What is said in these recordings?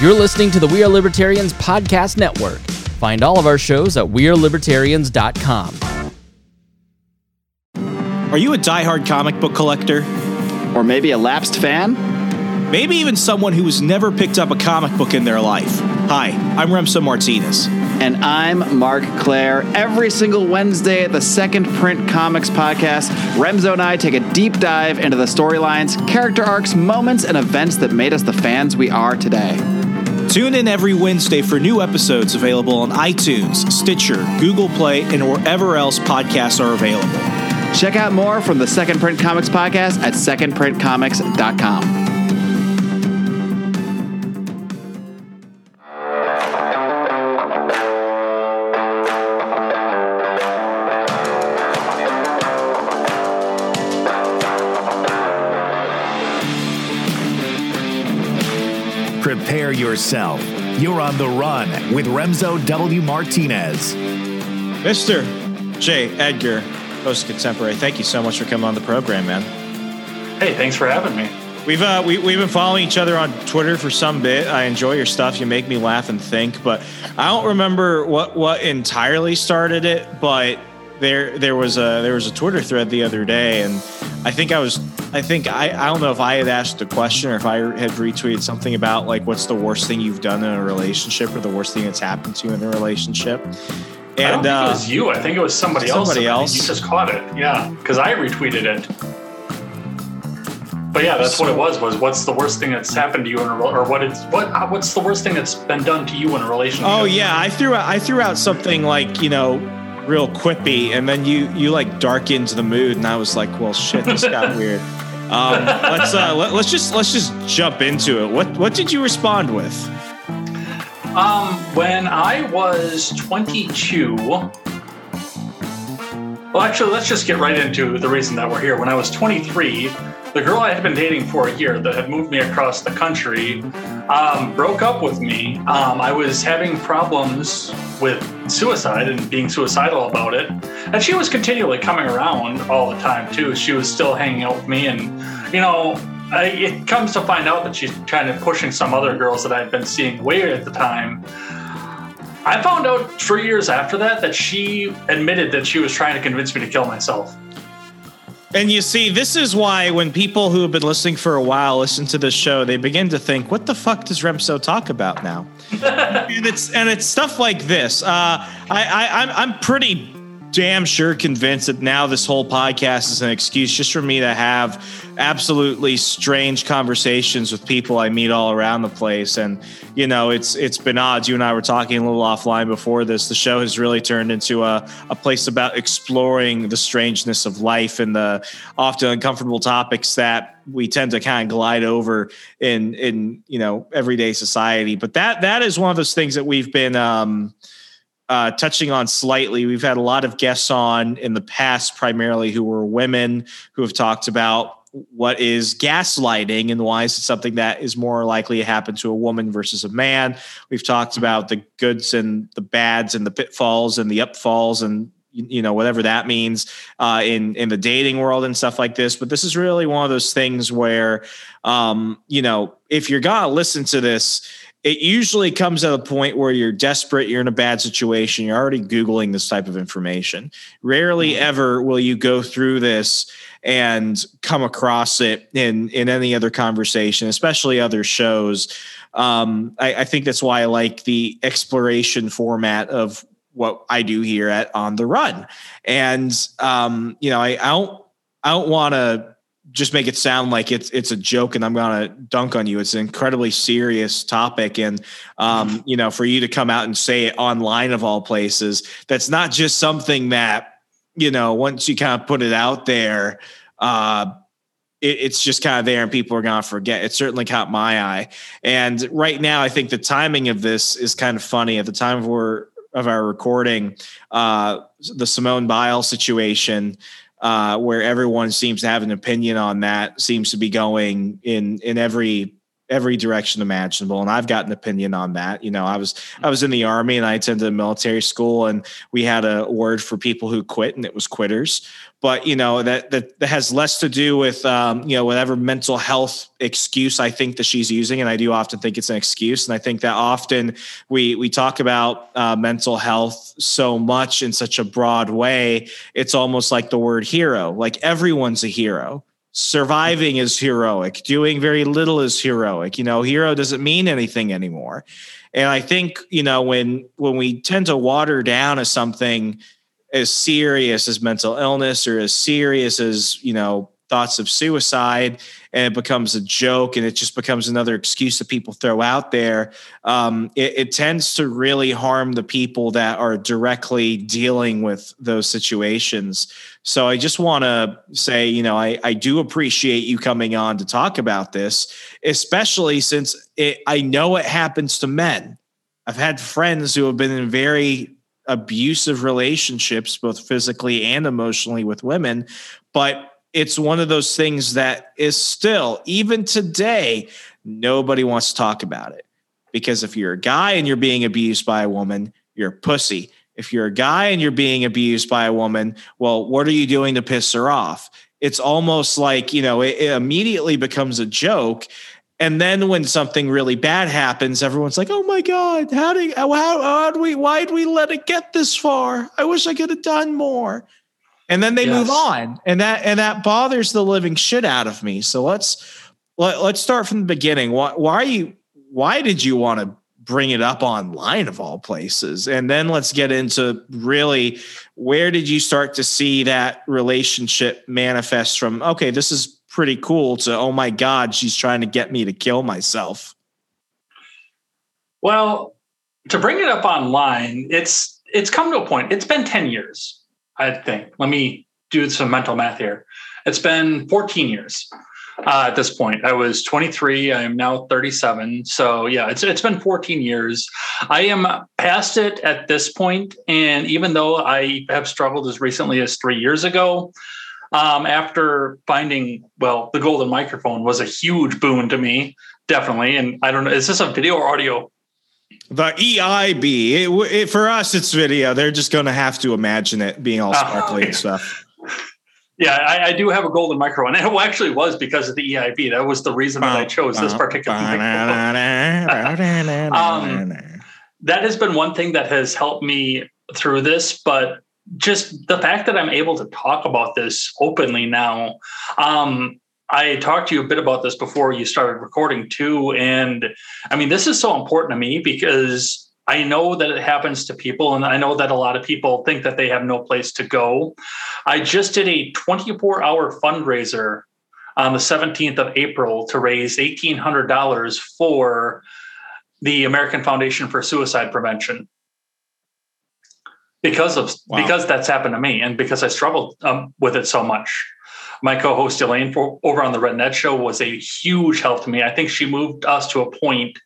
You're listening to the We Are Libertarians Podcast Network. Find all of our shows at WeareLibertarians.com. Are you a diehard comic book collector? Or maybe a lapsed fan? Maybe even someone who has never picked up a comic book in their life. Hi, I'm Remso Martinez. And I'm Mark Claire. Every single Wednesday at the Second Print Comics podcast, Remso and I take a deep dive into the storylines, character arcs, moments, and events that made us the fans we are today. Tune in every Wednesday for new episodes available on iTunes, Stitcher, Google Play, and wherever else podcasts are available. Check out more from the Second Print Comics podcast at secondprintcomics.com. yourself. You're on the run with Remso W. Martinez. Mr. J. Edgar, Post Contemporary, thank you so much for coming on the program, man. Hey, thanks for having me. We've uh, we, we've been following each other on Twitter for some bit. I enjoy your stuff. You make me laugh and think, but I don't remember what what entirely started it. But there there was a there was a Twitter thread the other day, and I think I was I think I I don't know if I had asked a question or if I had retweeted something about like what's the worst thing you've done in a relationship or the worst thing that's happened to you in a relationship. And I don't think uh, it was you. I think it was somebody, somebody else. else. You just caught it. Yeah, because I retweeted it. But yeah, that's what it was. Was what's the worst thing that's happened to you in a or what it's what what's the worst thing that's been done to you in a relationship? Oh yeah, I threw out I threw out something like you know real quippy, and then you you like darkened the mood, and I was like, well shit, this got weird. Um, let's uh, let, us just let's just jump into it. What what did you respond with? Um, when I was 22. Well, actually, let's just get right into the reason that we're here. When I was 23, the girl I had been dating for a year that had moved me across the country um, broke up with me. Um, I was having problems with suicide and being suicidal about it. And she was continually coming around all the time, too. She was still hanging out with me. And, you know, I, it comes to find out that she's kind of pushing some other girls that I'd been seeing way at the time. I found out three years after that that she admitted that she was trying to convince me to kill myself. And you see, this is why when people who have been listening for a while listen to this show, they begin to think, "What the fuck does Remso talk about now?" and it's and it's stuff like this. Uh, I, I I'm I'm pretty damn sure convinced that now this whole podcast is an excuse just for me to have absolutely strange conversations with people I meet all around the place. And, you know, it's it's been odds. You and I were talking a little offline before this. The show has really turned into a, a place about exploring the strangeness of life and the often uncomfortable topics that we tend to kind of glide over in in, you know, everyday society. But that that is one of those things that we've been um uh, touching on slightly. We've had a lot of guests on in the past, primarily who were women who have talked about what is gaslighting and why is it something that is more likely to happen to a woman versus a man. We've talked about the goods and the bads and the pitfalls and the upfalls and you know whatever that means uh, in in the dating world and stuff like this. But this is really one of those things where um, you know if you're gonna listen to this it usually comes at a point where you're desperate, you're in a bad situation, you're already Googling this type of information. Rarely mm-hmm. ever will you go through this and come across it in, in any other conversation, especially other shows. Um, I, I think that's why I like the exploration format of what I do here at On the Run. And, um, you know, I, I don't, I don't want to just make it sound like it's it's a joke and I'm gonna dunk on you. It's an incredibly serious topic, and um, you know, for you to come out and say it online of all places, that's not just something that you know. Once you kind of put it out there, uh, it, it's just kind of there, and people are gonna forget. It certainly caught my eye, and right now, I think the timing of this is kind of funny. At the time of our of our recording, uh, the Simone Biles situation uh, where everyone seems to have an opinion on that seems to be going in in every every direction imaginable and i've got an opinion on that. You know i was i was in the army and i attended a military school and we had a word for people who quit and it was quitters. But you know that that, that has less to do with um, you know whatever mental health excuse i think that she's using and i do often think it's an excuse. And i think that often we we talk about uh, mental health so much in such a broad way it's almost like the word hero. Like everyone's a hero surviving is heroic. Doing very little is heroic. You know hero doesn't mean anything anymore. And i think you know when when we tend to water down as something as serious as mental illness or as serious as you know thoughts of suicide and it becomes a joke and it just becomes another excuse that people throw out there. Um, it, it, tends to really harm the people that are directly dealing with those situations. So i just want to say you know I, I do appreciate you coming on to talk about this especially since it, i know it happens to men. I've had friends who have been in very abusive relationships both physically and emotionally with women but it's one of those things that is still, even today, nobody wants to talk about it. Because if you're a guy and you're being abused by a woman, you're a pussy. If you're a guy and you're being abused by a woman, well, what are you doing to piss her off? It's almost like, you know, it, it immediately becomes a joke. And then when something really bad happens, everyone's like, "Oh my god, how did how how did we why did we let it get this far? I wish I could have done more." And then they yes. move on. And that and that bothers the living shit out of me. So let's let, let's start from the beginning. Why why you why did you want to bring it up online of all places? And then let's get into really where did you start to see that relationship manifest from okay this is pretty cool to oh my god she's trying to get me to kill myself? Well to bring it up online it's it's come to a point. It's been 10 years I think. Let me do some mental math here. It's been 14 years uh, at this point. I was 23. I am now 37. So yeah, it's it's been 14 years. I am past it at this point, and even though I have struggled as recently as three years ago, um, after finding well, the golden microphone was a huge boon to me, definitely. And I don't know, is this a video or audio the EIB. It, it, for us, it's video. They're just going to have to imagine it being all sparkly and stuff. Yeah, I, I, do have a golden micro, And it actually was because of the EIB. That was the reason that I chose this particular microphone. um, that has been one thing that has helped me through this, but just the fact that I'm able to talk about this openly now, um, I talked to you a bit about this before you started recording too. And I mean, this is so important to me because I know that it happens to people, and I know that a lot of people think that they have no place to go. I just did a 24 hour fundraiser on the 17th of April to raise $1,800 for the American Foundation for Suicide Prevention because of wow. because that's happened to me and because I struggled um, with it so much my co-host Elaine for, over on the Red Net Show was a huge help to me. I think she moved us to a point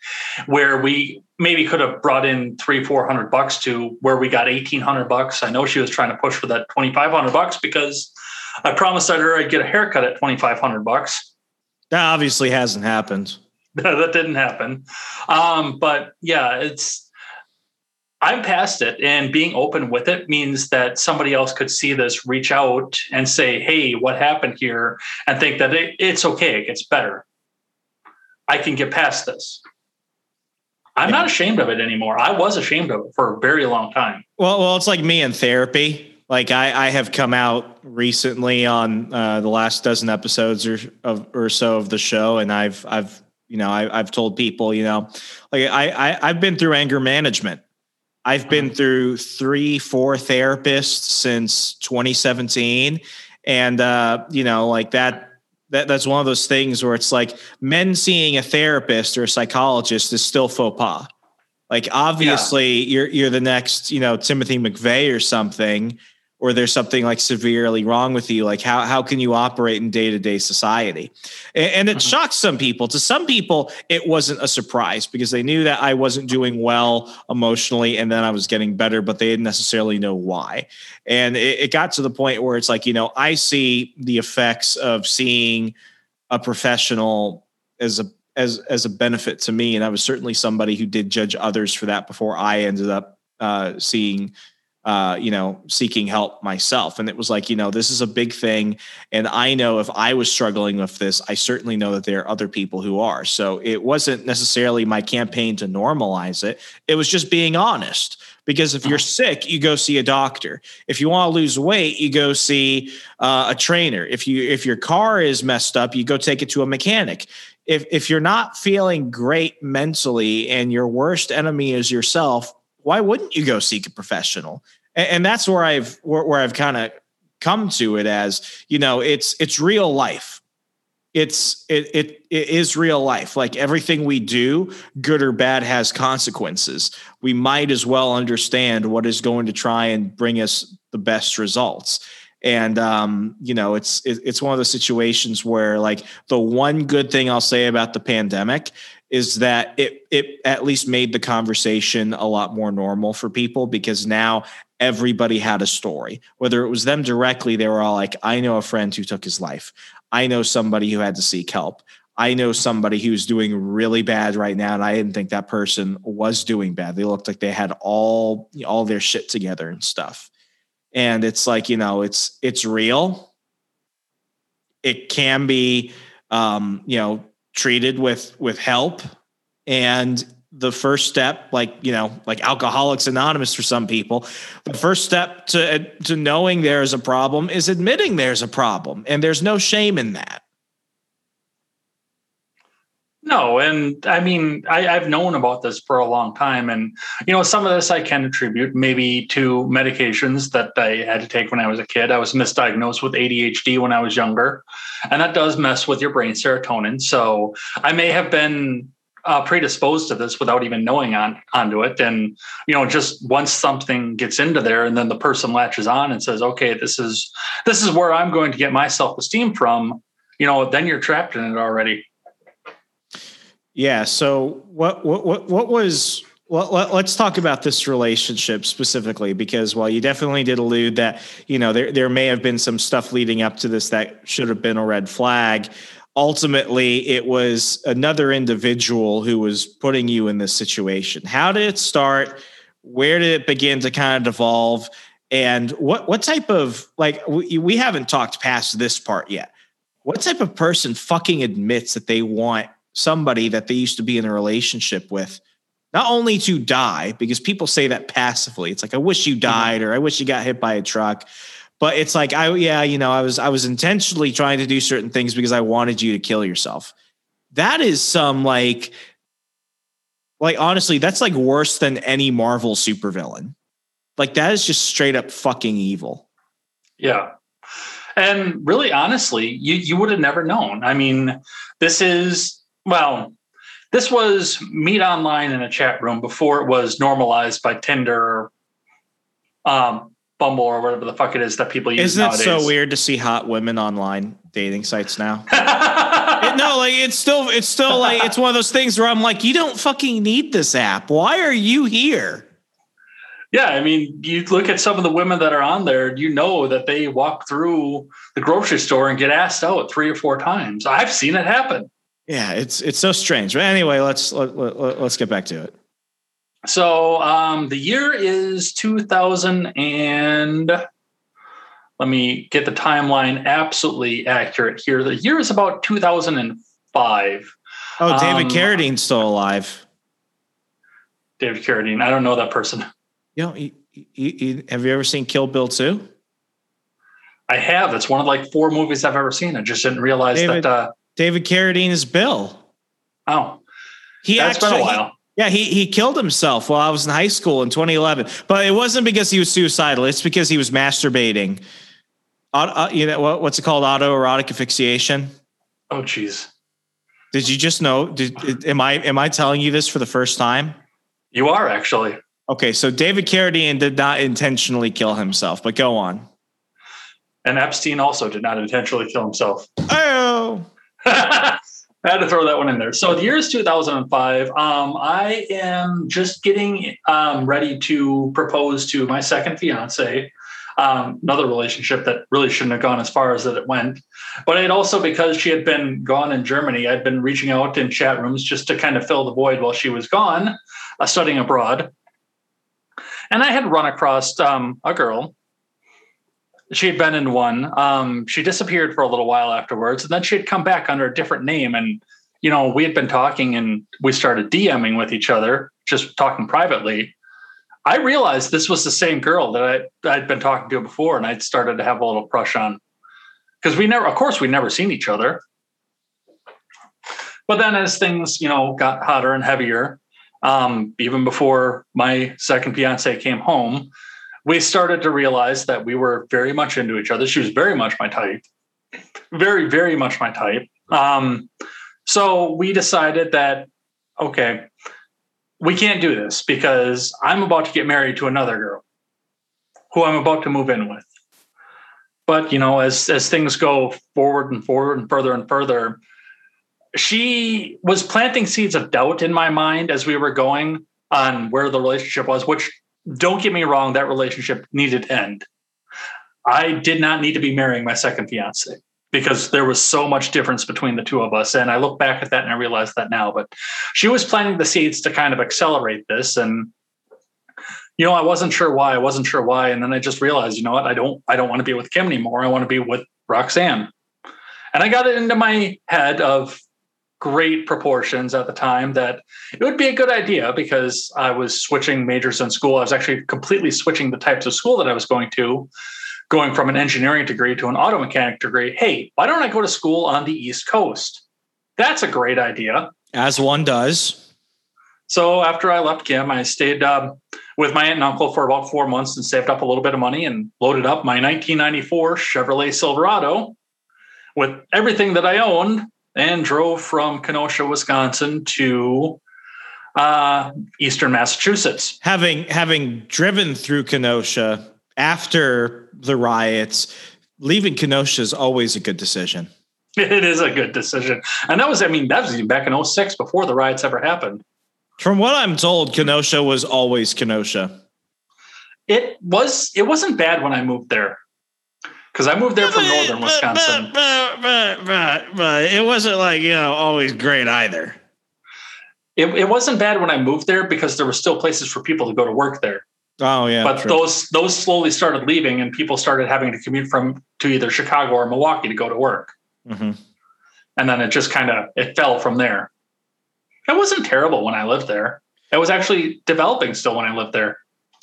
where we maybe could have brought in three, four hundred bucks to where we got eighteen hundred bucks. I know she was trying to push for that twenty five hundred bucks because I promised her I'd get a haircut at twenty five hundred bucks. That obviously hasn't happened. that didn't happen. Um, but yeah, it's I'm past it, and being open with it means that somebody else could see this, reach out, and say, "Hey, what happened here?" and think that it, it's okay, it gets better. I can get past this. I'm yeah. not ashamed of it anymore. I was ashamed of it for a very long time. Well, well, it's like me in therapy. Like I, I have come out recently on uh, the last dozen episodes or of or so of the show, and I've I've you know I, have told people you know like I, I I've been through anger management I've been uh-huh. through three, four therapists since 2017. And, uh, you know, like that, that, that's one of those things where it's like men seeing a therapist or a psychologist is still faux pas. Like obviously yeah. you're, you're the next, you know, Timothy McVeigh or something, or there's something like severely wrong with you like how, how can you operate in day-to-day society? And, and it mm-hmm. shocks some people. To some people it wasn't a surprise because they knew that i wasn't doing well emotionally and then i was getting better but they didn't necessarily know why. And it, it got to the point where it's like you know i see the effects of seeing a professional as a as as a benefit to me, and I was certainly somebody who did judge others for that before I ended up uh, seeing uh, you know, seeking help myself. And it was like, you know, this is a big thing. And I know if I was struggling with this, I certainly know that there are other people who are. So it wasn't necessarily my campaign to normalize it. It was just being honest. Because if you're sick, you go see a doctor. If you want to lose weight, you go see uh, a trainer. If you if your car is messed up, you go take it to a mechanic. If if you're not feeling great mentally and your worst enemy is yourself, why wouldn't you go seek a professional? And, and that's where I've where, where I've kind of come to it as you know it's it's real life. It's it, it it is real life. Like everything we do good or bad has consequences. We might as well understand what is going to try and bring us the best results. And um, you know it's it, it's one of those situations where like the one good thing i'll say about the pandemic is that it it at least made the conversation a lot more normal for people because now everybody had a story. Whether it was them directly they were all like i know a friend who took his life. I know somebody who had to seek help. I know somebody who's doing really bad right now and i didn't think that person was doing bad. They looked like they had all all their shit together and stuff. And it's like you know it's it's real. It can be um you know treated with with help. And the first step like you know like alcoholics anonymous for some people the first step to to knowing there's a problem is admitting there's a problem. And there's no shame in that no and i mean I, i've known about this for a long time and you know some of this i can attribute maybe to medications that i had to take when i was a kid i was misdiagnosed with adhd when i was younger and that does mess with your brain serotonin so i may have been uh, predisposed to this without even knowing on onto it. And you know, just once something gets into there, and then the person latches on and says, "Okay, this is this is where I'm going to get my self esteem from." You know, then you're trapped in it already. Yeah. So what what what what was well, let, us talk about this relationship specifically because while you definitely did allude that you know there there may have been some stuff leading up to this that should have been a red flag ultimately it was another individual who was putting you in this situation. How did it start? Where did it begin to kind of devolve? And what what type of like we, we haven't talked past this part yet. What type of person fucking admits that they want somebody that they used to be in a relationship with not only to die because people say that passively. It's like I wish you mm-hmm. died or I wish you got hit by a truck but it's like I yeah, you know, I was I was intentionally trying to do certain things because I wanted you to kill yourself. That is some like like honestly, that's like worse than any Marvel supervillain. Like that is just straight up fucking evil. Yeah. And really honestly, you you would have never known. I mean, this is well, this was meet online in a chat room before it was normalized by Tinder um, Bumble or whatever the fuck it is that people use. Isn't nowadays. it so weird to see hot women online dating sites now? it, no, like it's still it's still like it's one of those things where I'm like, you don't fucking need this app. Why are you here? Yeah, I mean, you look at some of the women that are on there, you know that they walk through the grocery store and get asked out three or four times. I've seen it happen. Yeah, it's it's so strange. But anyway, let's let, let, let's get back to it. So um, the year is 2000 and let me get the timeline absolutely accurate here. The year is about 2005. Oh, David um, Carradine's still alive. David Carradine. I don't know that person. You know, have you ever seen Kill Bill 2? I have. It's one of like four movies I've ever seen. I just didn't realize David, that. Uh, David Carradine is Bill. Oh, he that's actually, been a while. Yeah, he he killed himself while I was in high school in 2011. But it wasn't because he was suicidal. It's because he was masturbating. Uh, you know what, what's it called? Autoerotic asphyxiation. Oh, jeez. Did you just know? Did, am I am I telling you this for the first time? You are actually. Okay, so David Carradine did not intentionally kill himself, but go on. And Epstein also did not intentionally kill himself. Oh. I had to throw that one in there. So the year is 2005. Um, I am just getting um, ready to propose to my second fiance. Um, another relationship that really shouldn't have gone as far as that it went. But it also because she had been gone in Germany, I'd been reaching out in chat rooms just to kind of fill the void while she was gone, uh, studying abroad. And I had run across um, a girl. She had been in one. Um, she disappeared for a little while afterwards, and then she had come back under a different name. And you know, we had been talking, and we started DMing with each other, just talking privately. I realized this was the same girl that I, I'd been talking to before, and I'd started to have a little crush on. Because we never, of course, we'd never seen each other. But then as things, you know, got hotter and heavier, um, even before my second fiance came home, we started to realize that we were very much into each other. She was very much my type, very, very much my type. Um, so we decided that, okay, we can't do this because I'm about to get married to another girl who I'm about to move in with. But you know, as as things go forward and forward and further and further, she was planting seeds of doubt in my mind as we were going on where the relationship was, which don't get me wrong, that relationship needed end. I did not need to be marrying my second fiance because there was so much difference between the two of us. And I look back at that and I realize that now. But she was planting the seeds to kind of accelerate this. And you know, I wasn't sure why. I wasn't sure why. And then I just realized, you know what, I don't I don't want to be with Kim anymore. I want to be with Roxanne. And I got it into my head of great proportions at the time that it would be a good idea because I was switching majors in school. I was actually completely switching the types of school that I was going to going from an engineering degree to an auto mechanic degree. Hey, why don't I go to school on the East Coast? That's a great idea. As one does. So after I left Kim, I stayed um, with my aunt and uncle for about four months and saved up a little bit of money and loaded up my 1994 Chevrolet Silverado with everything that I owned and drove from Kenosha, Wisconsin to uh, Eastern Massachusetts. Having having driven through Kenosha after the riots, leaving Kenosha is always a good decision. It is a good decision. And that was, I mean, that was even back in 06 before the riots ever happened. From what I'm told, Kenosha was always Kenosha. It was, it wasn't bad when I moved there. Because I moved there from northern Wisconsin. But, but, but, but, it wasn't like, you know, always great either. It, it wasn't bad when I moved there because there were still places for people to go to work there. Oh yeah. But true. those those slowly started leaving, and people started having to commute from to either Chicago or Milwaukee to go to work. Mm-hmm. And then it just kind of it fell from there. It wasn't terrible when I lived there. It was actually developing still when I lived there.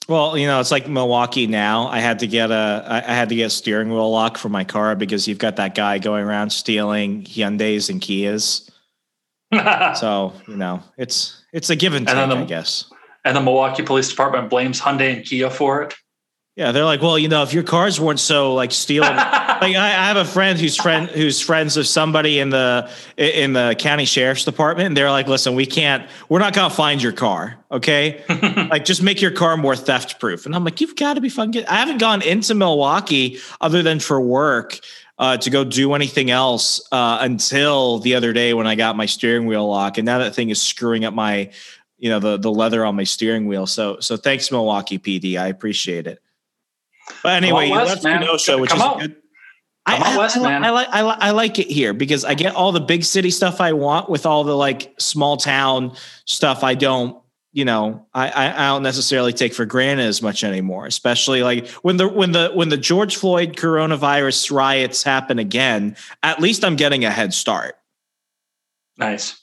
Well, you know, it's like Milwaukee now. I had to get a I had to get a steering wheel lock for my car because you've got that guy going around stealing Hyundai's and Kias. so you know, it's it's a give and take, the, I guess and the Milwaukee Police Department blames Hyundai and Kia for it. Yeah, they're like, well, you know, if your cars weren't so like stealing, like I, I, have a friend who's friend who's friends of somebody in the in the county sheriff's department, and they're like, listen, we can't, we're not gonna find your car, okay? like, just make your car more theft proof. And I'm like, you've got to be fucking. I haven't gone into Milwaukee other than for work. Uh, to go do anything else uh, until the other day when I got my steering wheel lock, and now that thing is screwing up my you know the the leather on my steering wheel. So so thanks Milwaukee PD, I appreciate it. But anyway, you left Kenosha, which is good. I, I, West, I, I, like I, I like it here because I get all the big city stuff I want with all the like small town stuff I don't you know I, I don't necessarily take for granted as much anymore especially like when the when the when the George Floyd coronavirus riots happen again at least I'm getting a head start nice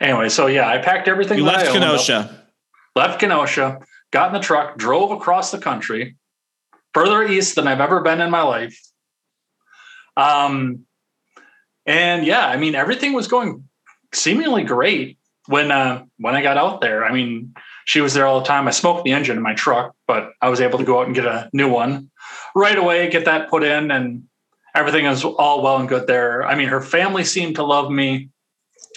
Anyway, so yeah, I packed everything. You left Kenosha. left Kenosha, got in the truck, drove across the country, further east than I've ever been in my life. Um, and yeah, I mean, everything was going seemingly great when uh, when I got out there. I mean, she was there all the time. I smoked the engine in my truck, but I was able to go out and get a new one right away, get that put in, and everything was all well and good there. I mean, her family seemed to love me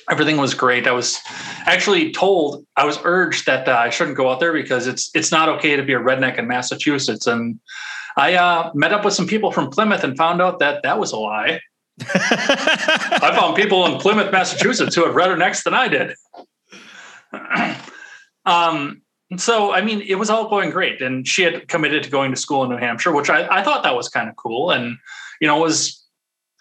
everything was great. I was actually told I was urged that uh, I shouldn't go out there because it's it's not okay to be a redneck in Massachusetts. And I uh, met up with some people from Plymouth and found out that that was a lie. I found people in Plymouth, Massachusetts, who had rednecks than I did. um, so I mean, it was all going great, and she had committed to going to school in New Hampshire, which I, I thought that was kind of cool, and you know, was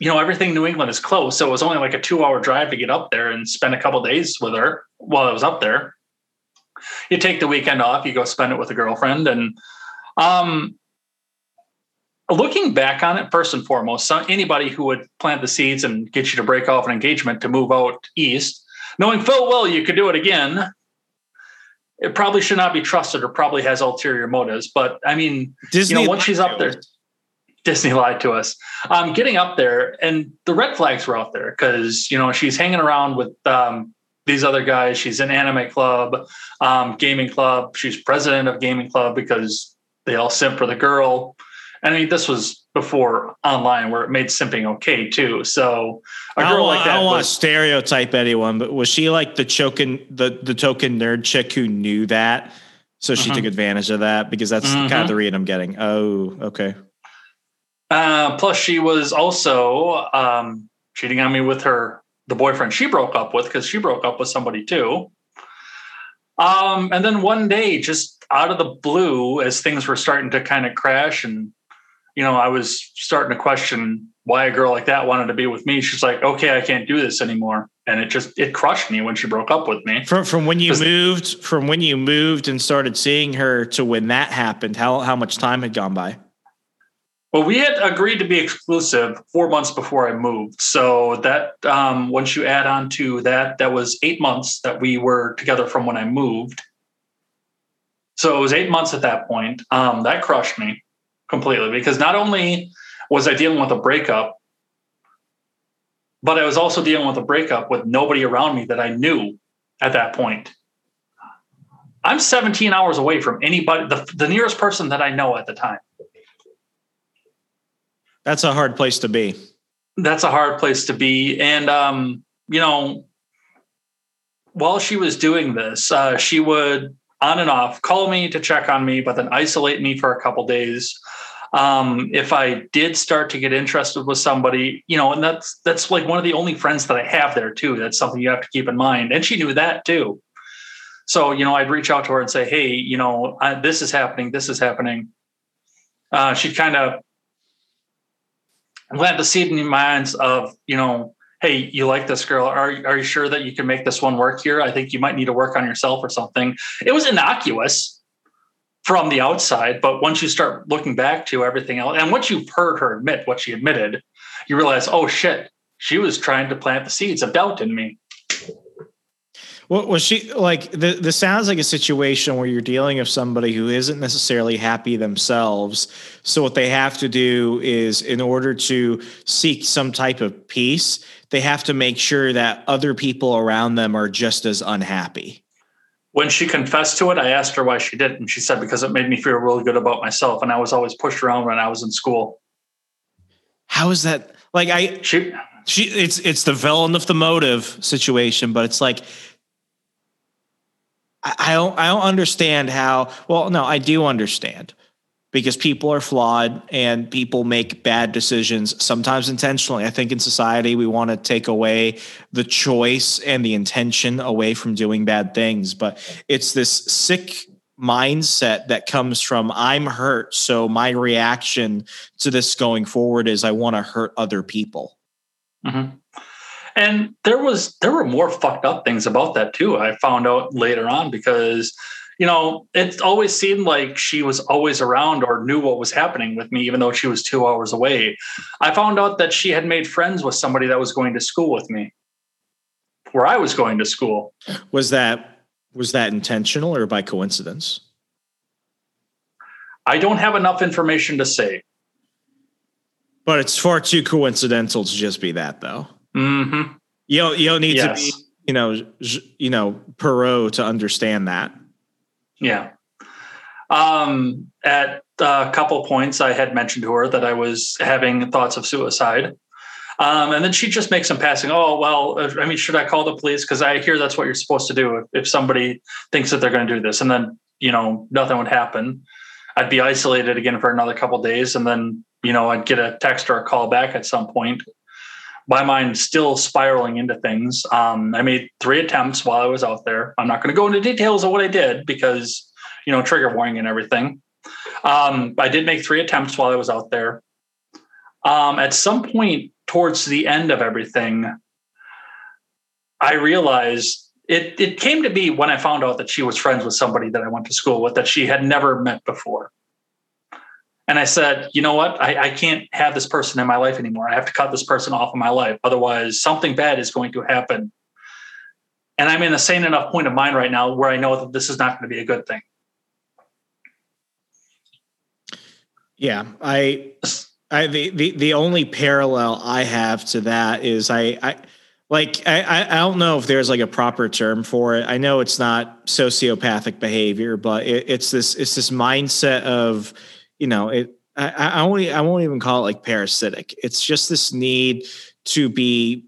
you know everything New England is close, so it was only like a two hour drive to get up there and spend a couple days with her while I was up there. You take the weekend off, you go spend it with a girlfriend, and um, looking back on it, first and foremost, anybody who would plant the seeds and get you to break off an engagement to move out east, knowing full well you could do it again, it probably should not be trusted or probably has ulterior motives. But I mean, Disney you know, once she's up there, Disney lied to us. Um, getting up there, and the red flags were out there because you know she's hanging around with um, these other guys. She's in anime club, um, gaming club. She's president of gaming club because they all simp for the girl. I mean, this was before online where it made simping okay too. So a girl like that. I don't want to stereotype anyone, but was she like the choking the the token nerd chick who knew that? So she uh-huh. took advantage of that because that's uh-huh. kind of the read I'm getting. Oh, okay. Uh, plus, she was also um, cheating on me with her the boyfriend she broke up with because she broke up with somebody too. Um, and then one day, just out of the blue, as things were starting to kind of crash and you know, I was starting to question why a girl like that wanted to be with me. She's like, okay, I can't do this anymore. And it just, it crushed me when she broke up with me. From, from when you moved, from when you moved and started seeing her to when that happened, how, how much time had gone by? Well, we had agreed to be exclusive four months before I moved. So that, um, once you add on to that, that was eight months that we were together from when I moved. So it was eight months at that point. Um, that crushed me completely because not only was I dealing with a breakup, but I was also dealing with a breakup with nobody around me that I knew at that point. I'm 17 hours away from anybody, the, the nearest person that I know at the time. That's a hard place to be. That's a hard place to be. And, um, you know, while she was doing this, uh, she would on and off call me to check on me, but then isolate me for a couple days um, if I did start to get interested with somebody, you know, and that's that's like one of the only friends that I have there too. That's something you have to keep in mind. And she knew that too. So you know, I'd reach out to her and say, "Hey, you know, I, this is happening. This is happening." Uh, she'd kind of plant the seed in your minds of, you know, hey, you like this girl? Are are you sure that you can make this one work here? I think you might need to work on yourself or something. It was innocuous from the outside. But once you start looking back to everything else, and once you've heard her admit what she admitted, you realize, oh shit, she was trying to plant the seeds of doubt in me. Well, was she like the, this sounds like a situation where you're dealing with somebody who isn't necessarily happy themselves. So what they have to do is in order to seek some type of peace, they have to make sure that other people around them are just as unhappy when she confessed to it, I asked her why she did, and she said because it made me feel really good about myself, and I was always pushed around when I was in school. How is that? Like I, she, she, it's it's the villain of the motive situation, but it's like I, don't I don't understand how. Well, no, I do understand because people are flawed and people make bad decisions, sometimes intentionally. I think in society, we want to take away the choice and the intention away from doing bad things. But it's this sick mindset that comes from I'm hurt. So my reaction to this going forward is I want to hurt other people. Mm-hmm. And there was there were more fucked up things about that too. I found out later on because you know, it always seemed like she was always around or knew what was happening with me, even though she was two hours away. I found out that she had made friends with somebody that was going to school with me, where I was going to school. Was that was that intentional or by coincidence? I don't have enough information to say. But it's far too coincidental to just be that, though. Mm-hmm. You don't, you don't need yes. to be, you know, you know, Poirot to understand that. Yeah. Um, at a couple points, I had mentioned to her that I was having thoughts of suicide. Um, and then she just makes some passing, oh, well, I mean, should I call the police? Because I hear that's what you're supposed to do if, if somebody thinks that they're going to do this. And then, you know, nothing would happen. I'd be isolated again for another couple days. And then, you know, I'd get a text or a call back at some point. My mind still spiraling into things. Um, I made three attempts while I was out there. I'm not going to go into details of what I did because you know, trigger warning and everything. Um, I did make three attempts while I was out there. Um, at some point towards the end of everything, I realized it, it came to be when I found out that she was friends with somebody that I went to school with that she had never met before. And I said, you know what? I, I can't have this person in my life anymore. I have to cut this person off of my life. Otherwise, something bad is going to happen. And I'm in a sane enough point of mind right now where I know that this is not going to be a good thing. Yeah, I, I the, the the only parallel I have to that is I I like I I don't know if there's like a proper term for it. I know it's not sociopathic behavior, but it, it's this it's this mindset of you know it. I, I won't I won't even call it like parasitic. It's just this need to be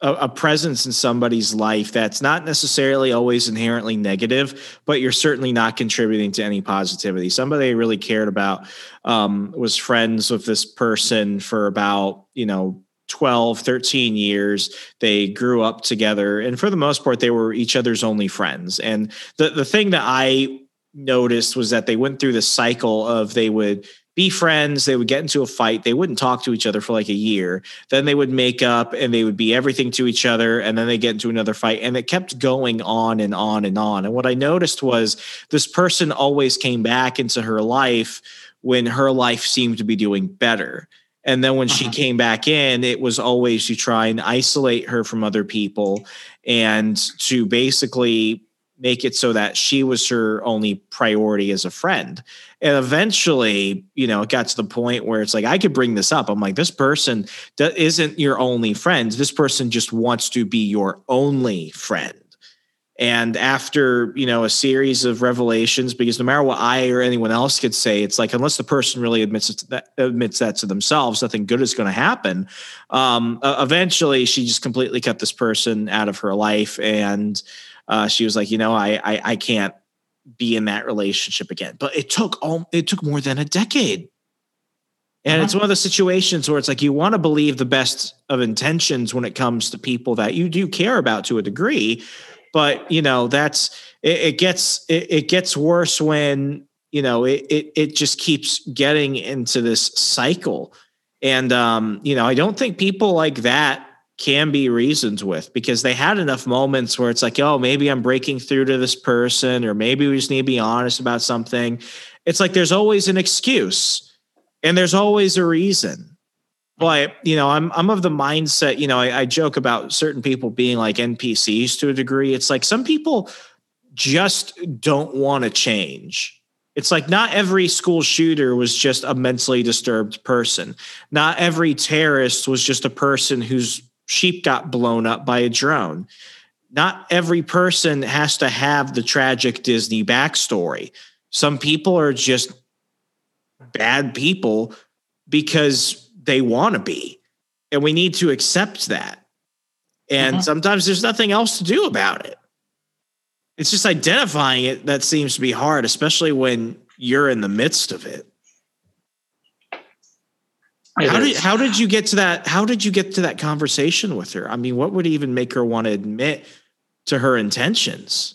a, a, presence in somebody's life that's not necessarily always inherently negative, but you're certainly not contributing to any positivity. Somebody I really cared about um, was friends with this person for about, you know, 12, 13 years. They grew up together. And for the most part, they were each other's only friends. And the, the thing that I noticed was that they went through the cycle of they would be friends. They would get into a fight. They wouldn't talk to each other for like a year. Then they would make up and they would be everything to each other. And then they get into another fight. And it kept going on and on and on. And what I noticed was this person always came back into her life when her life seemed to be doing better. And then when uh-huh. she came back in, it was always to try and isolate her from other people and to basically make it so that she was her only priority as a friend. And eventually, you know, it got to the point where it's like, I could bring this up. I'm like, this person that isn't your only friend. This person just wants to be your only friend. And after, you know, a series of revelations, because no matter what I or anyone else could say, it's like, unless the person really admits that, admits that to themselves, nothing good is going to happen. Um, eventually, she just completely cut this person out of her life. And, uh, she was like, you know, I, I, I can't be in that relationship again. But it took all it took more than a decade. And uh-huh. it's one of the situations where it's like you want to believe the best of intentions when it comes to people that you do care about to a degree, but you know that's it, it gets it, it, gets worse when you know it, it it just keeps getting into this cycle, and um, you know I don't think people like that can be reasons with because they had enough moments where it's like, oh, maybe I'm breaking through to this person, or maybe we just need to be honest about something. It's like there's always an excuse and there's always a reason. But you know, I'm I'm of the mindset, you know, I, I joke about certain people being like NPCs to a degree. It's like some people just don't want to change. It's like not every school shooter was just a mentally disturbed person. Not every terrorist was just a person who's sheep got blown up by a drone. Not every person has to have the tragic Disney backstory. Some people are just bad people because they want to be. And we need to accept that. And uh-huh. sometimes there's nothing else to do about it. It's just identifying it that seems to be hard, especially when you're in the midst of it how did how did you get to that? How did you get to that conversation with her? I mean, what would even make her want to admit to her intentions?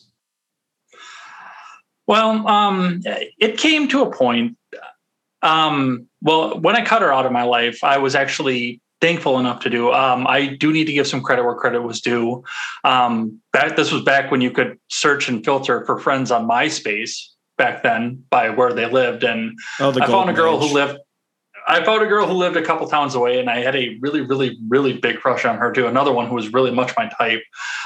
Well, um, it came to a point. Um, well, when I cut her out of my life, I was actually thankful enough to do. Um, I do need to give some credit where credit was due. Um, back this was back when you could search and filter for friends on MySpace back then by where they lived, and oh, I found a girl age. who lived I found a girl who lived a couple towns away, and I had a really, really, really big crush on her too. Another one who was really much my type.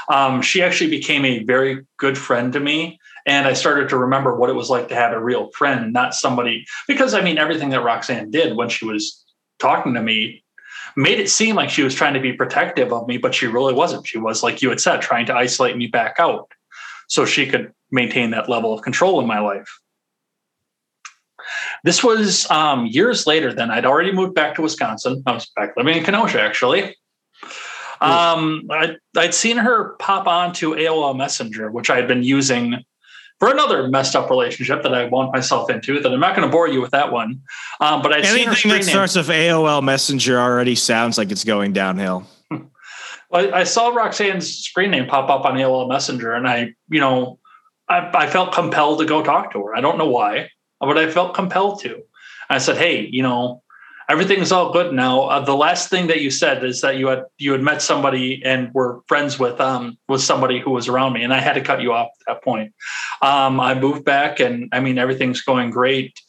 Um, she actually became a very good friend to me, and I started to remember what it was like to have a real friend, not somebody. Because I mean, everything that Roxanne did when she was talking to me made it seem like she was trying to be protective of me, but she really wasn't. She was, like you had said, trying to isolate me back out so she could maintain that level of control in my life. This was um, years later. Then I'd already moved back to Wisconsin. I was back living in Kenosha, actually. Um, I, I'd seen her pop onto AOL Messenger, which I had been using for another messed up relationship that I wound myself into. That I'm not going to bore you with that one. Um, but I'd anything that starts with AOL Messenger already sounds like it's going downhill. well, I, I saw Roxanne's screen name pop up on AOL Messenger, and I, you know, I, I felt compelled to go talk to her. I don't know why, but I felt compelled to. I said, "Hey, you know, everything's all good now. Uh, the last thing that you said is that you had you had met somebody and were friends with um with somebody who was around me, and I had to cut you off at that point. Um, I moved back, and I mean everything's going great.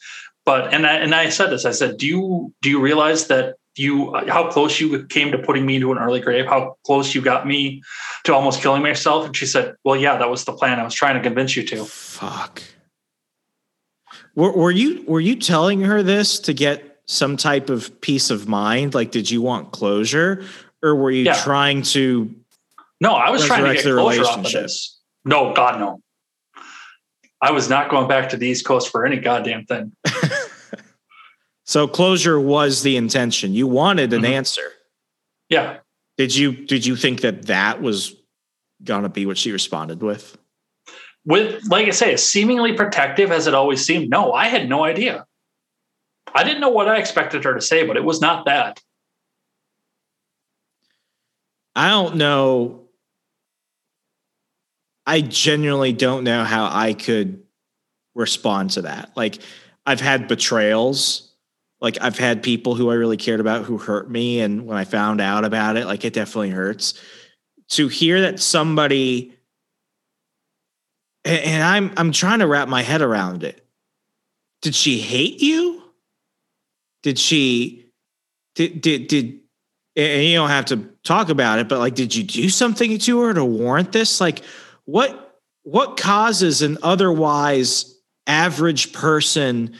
But and I and I said this. I said, do you do you realize that you how close you came to putting me into an early grave? How close you got me to almost killing myself? And she said, well, yeah, that was the plan. I was trying to convince you to. Fuck. Were, were you were you telling her this to get some type of peace of mind? Like, did you want closure, or were you Yeah. trying to? No, I was trying to get the closure off of this. No, God, no. I was not going back to the East Coast for any goddamn thing. So closure was the intention. You wanted an Mhm. answer. Yeah. Did you did you think that that was gonna be what she responded with? With, like I say, as seemingly protective as it always seemed, no, I had no idea. I didn't know what I expected her to say, but it was not that. I don't know. I genuinely don't know how I could respond to that. Like, I've had betrayals. Like, I've had people who I really cared about who hurt me. And when I found out about it, like, it definitely hurts. To hear that somebody, and, and I'm I'm trying to wrap my head around it. Did she hate you? Did she did did did and you don't have to talk about it, but like, did you do something to her to warrant this? Like, what what causes an otherwise average person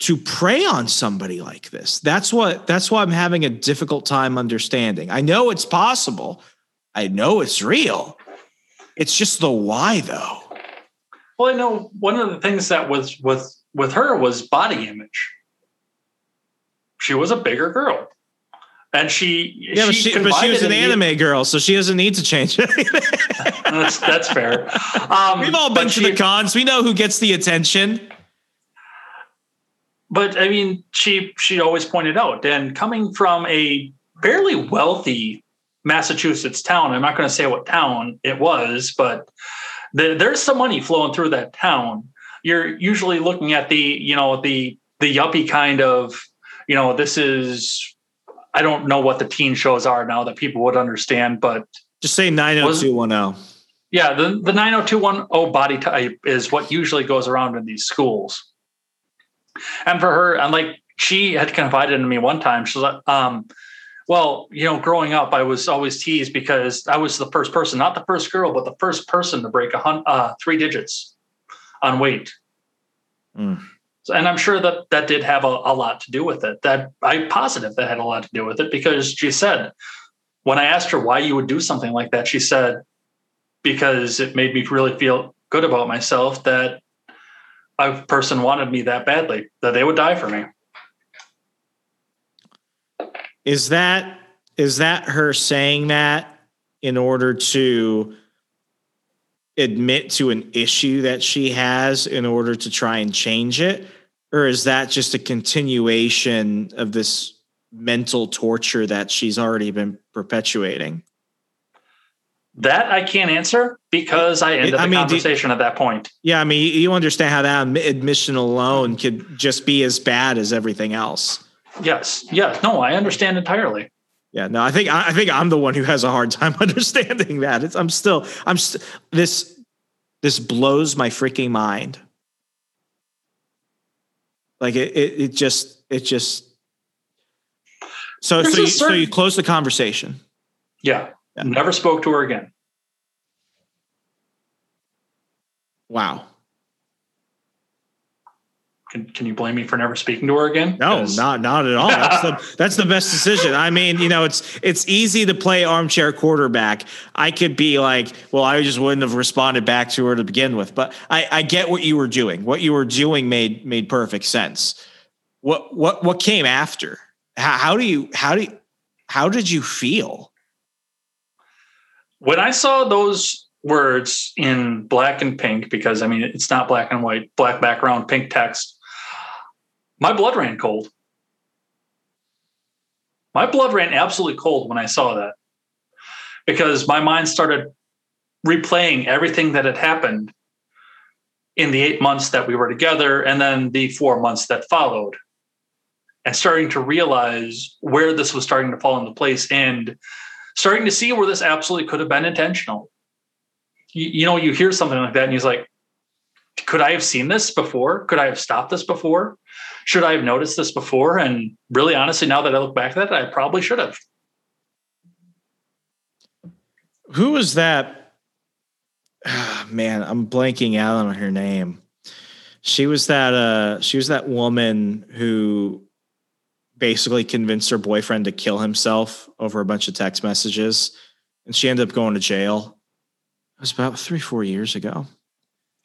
to prey on somebody like this? That's what that's why I'm having a difficult time understanding. I know it's possible. I know it's real. It's just the why though. Well, I know one of the things that was with with her was body image. She was a bigger girl. And she Yeah, but she, but she was an anime girl, so she doesn't need to change anything. That's, that's fair. Um, We've all been to she- the cons. We know who gets the attention. but I mean, she she always pointed out, and coming from a fairly wealthy Massachusetts town, I'm not going to say what town it was, but the, there's some money flowing through that town. You're usually looking at the you know the the yuppie kind of you know this is I don't know what the teen shows are now that people would understand, but Just say 90210. yeah, the, the 90210 body type is what usually goes around in these schools. And for her, and like she had confided in me one time, she's like, um, well, you know, growing up, I was always teased because I was the first person, not the first girl, but the first person to break a hun- uh, three digits on weight. Mm. So, and I'm sure that that did have a, a lot to do with it. That I'm positive that had a lot to do with it because she said, when I asked her why you would do something like that, she said, because it made me really feel good about myself that a person wanted me that badly that they would die for me. Is that is that her saying that in order to admit to an issue that she has in order to try and change it or is that just a continuation of this mental torture that she's already been perpetuating? That I can't answer because I ended I the mean, do- conversation at that point. Yeah, I mean, you understand how that admission alone could just be as bad as everything else. Yes, yes, no, I understand entirely. Yeah, no, I think I I think I'm the one who has a hard time understanding that. It's, I'm still I'm st- this this blows my freaking mind. Like it it, it just it just so There's so you, so you close the conversation. Yeah, Yeah. never spoke to her again. Wow. Can, can you blame me for never speaking to her again? No, not not at all. That's the that's the best decision. I mean, you know, it's it's easy to play armchair quarterback. I could be like, well, I just wouldn't have responded back to her to begin with. But I, I get what you were doing. What you were doing made made perfect sense. What what what came after? How, how do you how do you, how did you feel? when I saw those words in black and pink, because I mean, it's not black and white, black background, pink text, my blood ran cold. My blood ran absolutely cold when I saw that. Because my mind started replaying everything that had happened in the eight months that we were together and then the four months that followed. And starting to realize where this was starting to fall into place and starting to see where this absolutely could have been intentional. You, you know you hear something like that and he's like could i have seen this before could i have stopped this before should i have noticed this before and really honestly now that i look back at it, i probably should have Who was that? Ah, man, I'm blanking out on her name. She was that uh she was that woman who basically convinced her boyfriend to kill himself over a bunch of text messages and she ended up going to jail. It was about 3 4 years ago.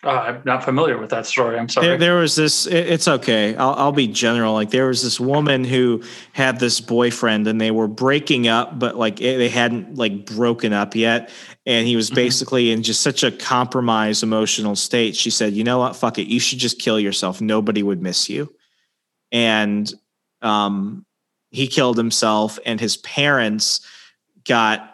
Uh, i'm not familiar with that story i'm sorry There, there was this. It, it's okay. I'll, I'll be general. Like there was this woman who had this boyfriend, and they were breaking up, but like it, they hadn't like broken up yet. And he was Mhm. basically in just such a compromised emotional state. She said, "You know what? Fuck it. You should just kill yourself. Nobody would miss you." And um, he killed himself, and his parents got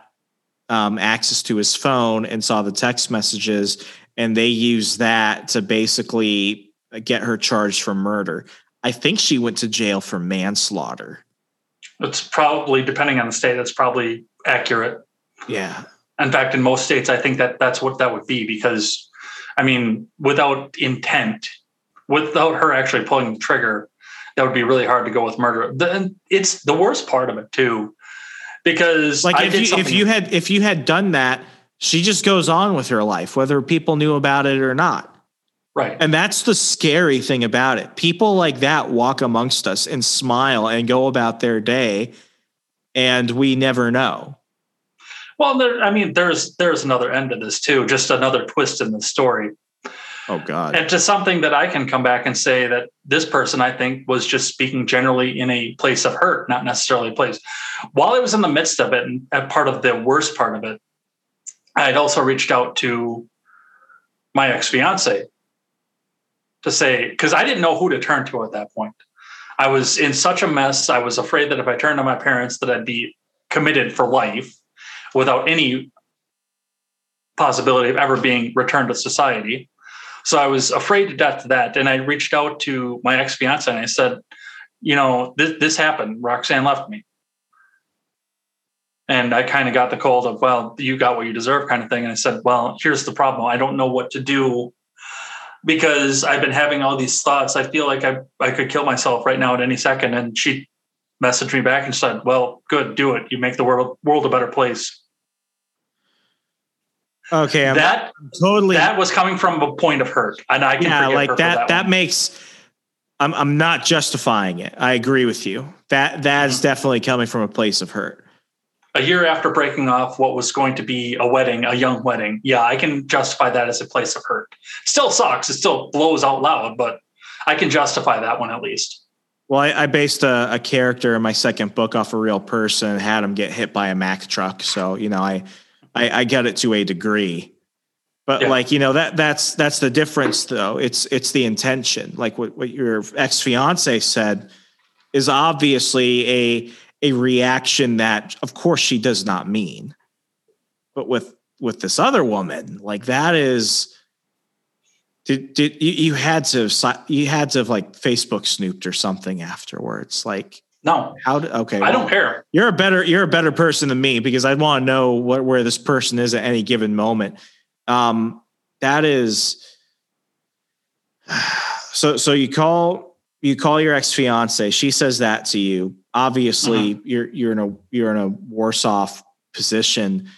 um, access to his phone and saw the text messages and they used that to basically get her charged for murder. I think she went to jail for manslaughter. it's probably depending on the state That's probably accurate Yeah. in fact in most states i think that that's what that would be because i mean without intent without her actually pulling the trigger that would be really hard to go with murder then it's the worst part of it too because Like I if you if you had if you had done that, she just goes on with her life, whether people knew about it or not. right And that's the scary thing about it. People like that walk amongst us and smile and go about their day, and we never know. well there i mean there's there's another end to this too just another twist in the story Oh God. and to something that I can come back and say that this person I think was just speaking generally in a place of hurt, not necessarily a place. While I was in the midst of it and part of the worst part of it, I had also reached out to my ex fiance to say because I didn't know who to turn to at that point. I was in such a mess. I was afraid that if I turned to my parents, that I'd be committed for life without any possibility of ever being returned to society. So I was afraid to death of that. And I reached out to my ex fiance and I said, you know, this, this happened. Roxanne left me. And I kind of got the cold of, well, you got what you deserve kind of thing. And I said, well, here's the problem. I don't know what to do because I've been having all these thoughts. I feel like I, I could kill myself right now at any second. And she messaged me back and said, well, good, do it. You make the world, world a better place. Okay, I'm that totally that was coming from a point of hurt. And I can yeah, like that. that, That, makes. I'm I'm not justifying it. I agree with you. That that is Mhm. definitely coming from a place of hurt. A year after breaking off what was going to be a wedding, a young wedding, yeah, I can justify that as a place of hurt. Still sucks. It still blows out loud, but I can justify that one at least. Well, I, I based a, a character in my second book off a real person had him get hit by a Mack truck. So you know, I I, I get it to a degree. But Yeah. like you know that that's that's the difference though. It's it's the intention. Like what what your ex fiance said is obviously a a reaction that of course she does not mean. But with with this other woman, like that is did did you, you had to have you had to have like Facebook snooped or something afterwards? Like No, how did okay? I don't care. You're a better you're a better person than me because I want to know what where this person is at any given moment. Um, that is so so you call you call your ex fiance. She says that to you. Obviously, uh-huh. you're you're in a you're in a worse off position.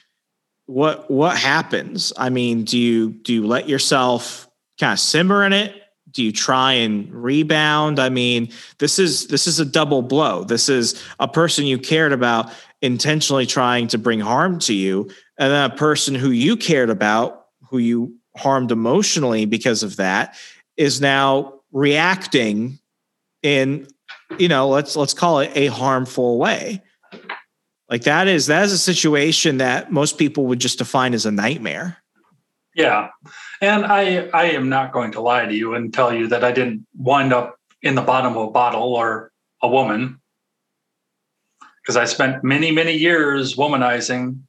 What what happens? I mean, do you do you let yourself kind of simmer in it? Do you try and rebound? I mean, this is this is a double blow. This is a person you cared about intentionally trying to bring harm to you, and then a person who you cared about, who you harmed emotionally because of that, is now reacting in, you know, let's let's call it a harmful way. Like that is that is a situation that most people would just define as a nightmare. Yeah. And I I am not going to lie to you and tell you that I didn't wind up in the bottom of a bottle or a woman. Because I spent many, many years womanizing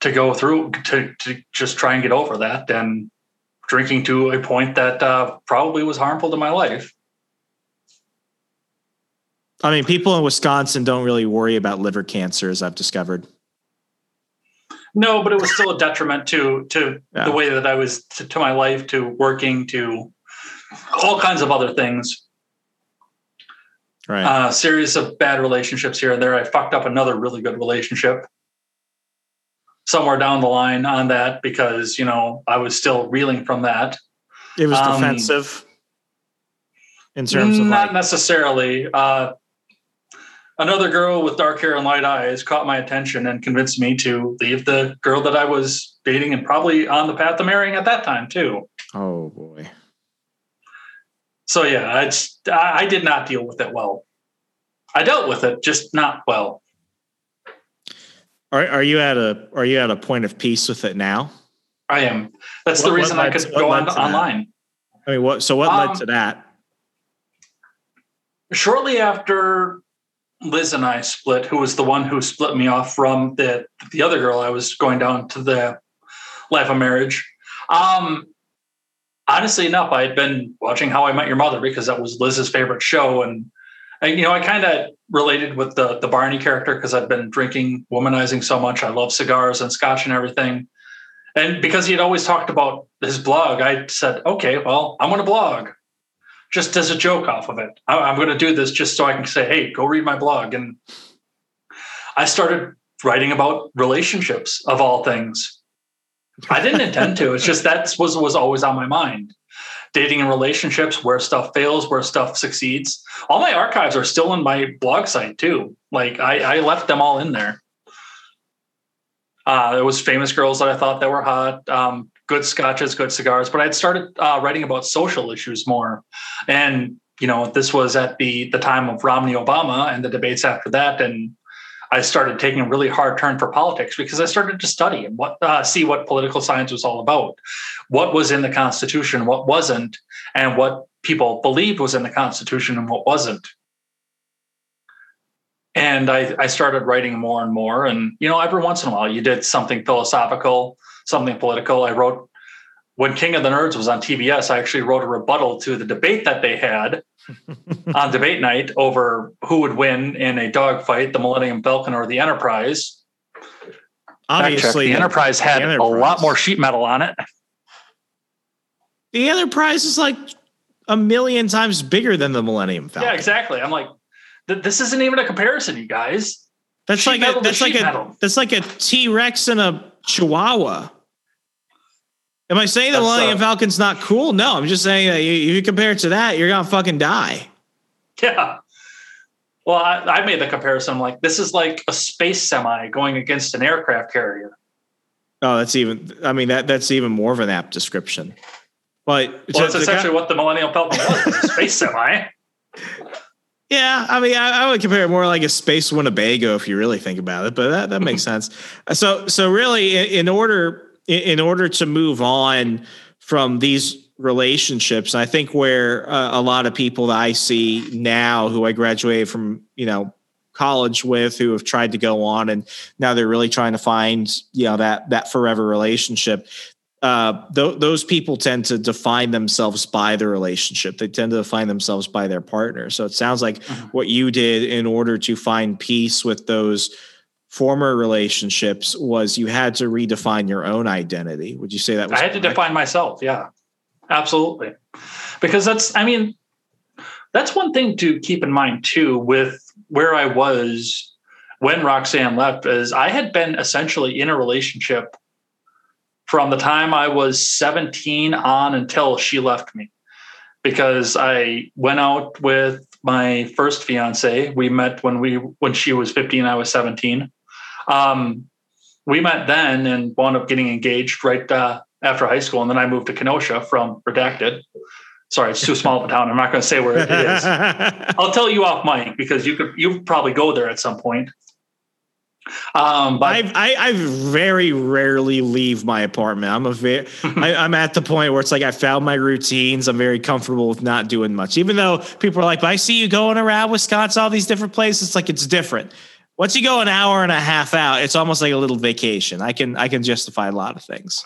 to go through to, to just try and get over that and drinking to a point that uh, probably was harmful to my life. I mean, people in Wisconsin don't really worry about liver cancer, as I've discovered. No, but it was still a detriment to to Yeah. the way that I was to, to my life, to working, to all kinds of other things. Right. A uh, series of bad relationships here and there. I fucked up another really good relationship somewhere down the line on that because you know I was still reeling from that. it was um, defensive in terms of Not like, necessarily. Uh, another girl with dark hair and light eyes caught my attention and convinced me to leave the girl that I was dating and probably on the path to marrying at that time too. oh boy. So yeah, it's I, I did not deal with it well. I dealt with it, just not well. Are, are you at a are you at a point of peace with it now? I am. That's What- the reason I could go on to that? online. I mean, what? So what Um, led to that? Shortly after Liz and I split, who was the one who split me off from the the other girl I was going down to the life of marriage. Um, honestly enough, I had been watching How I Met Your Mother because that was Liz's favorite show, and, and you know I kind of related with the the Barney character because I've been drinking, womanizing so much. I love cigars and scotch and everything. And because he had always talked about his blog, I said, okay, well, I'm going to blog just as a joke off of it. I'm going to do this just so I can say, hey, go read my blog. And I started writing about relationships of all things. I didn't intend to. It's just that was was always on my mind. Dating and relationships, where stuff fails, where stuff succeeds. All my archives are still in my blog site too. Like I, I left them all in there. Uh, there was famous girls that I thought that were hot, um, good scotches, good cigars. But I'd started uh, writing about social issues more, and you know this was at the the time of Romney Obama and the debates after that, and I started taking a really hard turn for politics because I started to study and what uh, see what political science was all about, what was in the Constitution, what wasn't, and what people believed was in the Constitution and what wasn't and I, I started writing more and more and you know every once in a while you did something philosophical something political. I wrote when king of the nerds was on tbs i actually wrote a rebuttal to the debate that they had on debate night over who would win in a dogfight the millennium falcon or the enterprise. Obviously, the enterprise had the a lot more sheet metal on it. The Enterprise is like a million times bigger than the Millennium Falcon. yeah exactly. I'm like th- this isn't even a comparison you guys. That's Sheet like a that's like a that's like a T Rex and a Chihuahua. Am I saying the Millennium uh, Falcon's not cool? No, I'm just saying that you, if you compare it to that, you're gonna fucking die. Yeah. Well, I, I made the comparison. I'm like, this is like a space semi going against an aircraft carrier. Oh, that's even. I mean that that's even more of an apt description. But Well, that's essentially co- what the Millennium Falcon was a space semi. yeah, I mean, I, I would compare it more like a space Winnebago if you really think about it. But that that makes sense. So so really, in, in order in, order to move on from these relationships, I think where uh, a lot of people that I see now who I graduated from, you know, college with who have tried to go on and now they're really trying to find you know that that forever relationship uh, th- those people tend to define themselves by the relationship. They tend to define themselves by their partner. So it sounds like what you did in order to find peace with those former relationships was you had to redefine your own identity. Would you say that was I had to define myself. Yeah, absolutely. Because that's, I mean, that's one thing to keep in mind too with where I was when Roxanne left is I had been essentially in a relationship from the time I was 17 on until she left me. Because I went out with my first fiance. We met when we when she was 15, I was 17. Um, we met then and wound up getting engaged right uh, after high school, and then I moved to Kenosha from Redacted. Sorry, it's too small of a town. I'm not going to say where it is. I'll tell you off mic because you could you probably go there at some point. Um, but I've, I, I very rarely leave my apartment. I'm a very, I, I'm at the point where it's like I found my routines. I'm very comfortable with not doing much, even though people are like, but I see you going around Wisconsin, all these different places. It's like, it's different. Once you go an hour and a half out, it's almost like a little vacation. I can, I can justify a lot of things.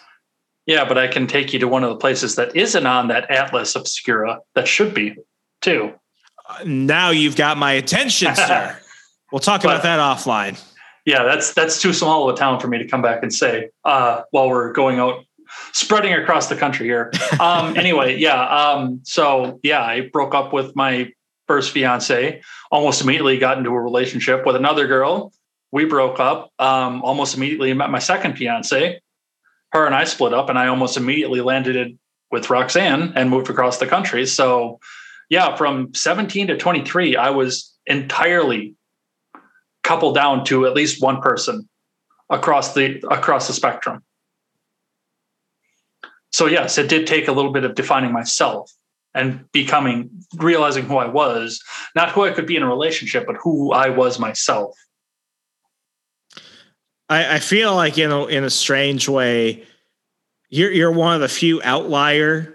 Yeah, but I can take you to one of the places that isn't on that Atlas Obscura that should be too. Uh, now you've got my attention, sir. we'll talk but, about that offline. Yeah, that's that's too small of a town for me to come back and say uh, while we're going out spreading across the country here. Um, anyway, yeah. Um, so yeah, I broke up with my first fiance. Almost immediately got into a relationship with another girl. We broke up. Um, almost immediately met my second fiance. Her and I split up, and I almost immediately landed with Roxanne and moved across the country. So, yeah, from 17 to 23, I was entirely coupled down to at least one person across the across the spectrum. So yes, it did take a little bit of defining myself and becoming realizing who I was, not who I could be in a relationship, but who I was myself. I, I feel like in a in a strange way, you're you're one of the few outlier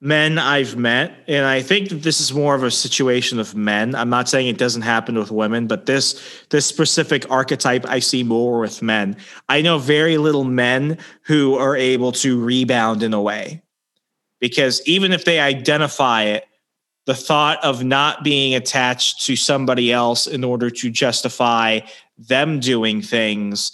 men I've met, and I think that this is more of a situation of men. I'm not saying it doesn't happen with women, but this this specific archetype I see more with men. I know very little men who are able to rebound in a way because even if they identify it, the thought of not being attached to somebody else in order to justify them doing things,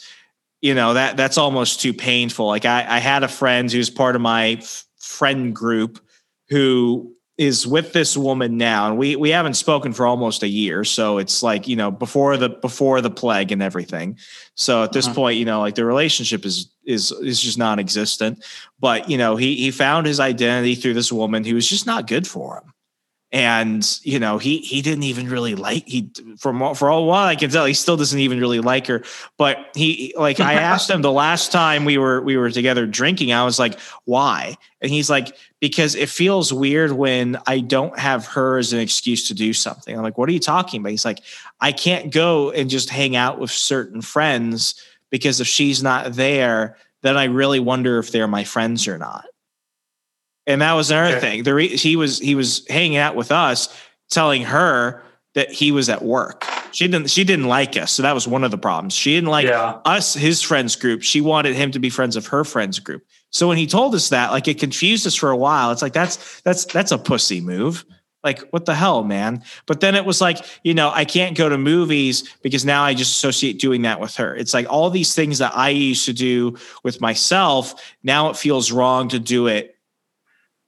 you know, that that's almost too painful. Like I, I had a friend who's part of my f- friend group who is with this woman now and we we haven't spoken for almost a year so it's like you know before the before the plague and everything so at this uh-huh. point you know like the relationship is is is just non-existent. But you know he he found his identity through this woman who was just not good for him. And you know he he didn't even really like he from for all while I can tell he still doesn't even really like her. But he like I asked him the last time we were we were together drinking I was like why? And he's like because it feels weird when I don't have her as an excuse to do something. I'm like what are you talking about? He's like I can't go and just hang out with certain friends because if she's not there then I really wonder if they're my friends or not and that was another okay. thing. The re- he was he was hanging out with us, telling her that he was at work. She didn't she didn't like us, so that was one of the problems. She didn't like yeah. us, his friends group. She wanted him to be friends of her friends group. So when he told us that, like it confused us for a while. It's like that's that's that's a pussy move. Like what the hell, man? But then it was like, you know, I can't go to movies because now I just associate doing that with her. It's like all these things that I used to do with myself, now it feels wrong to do it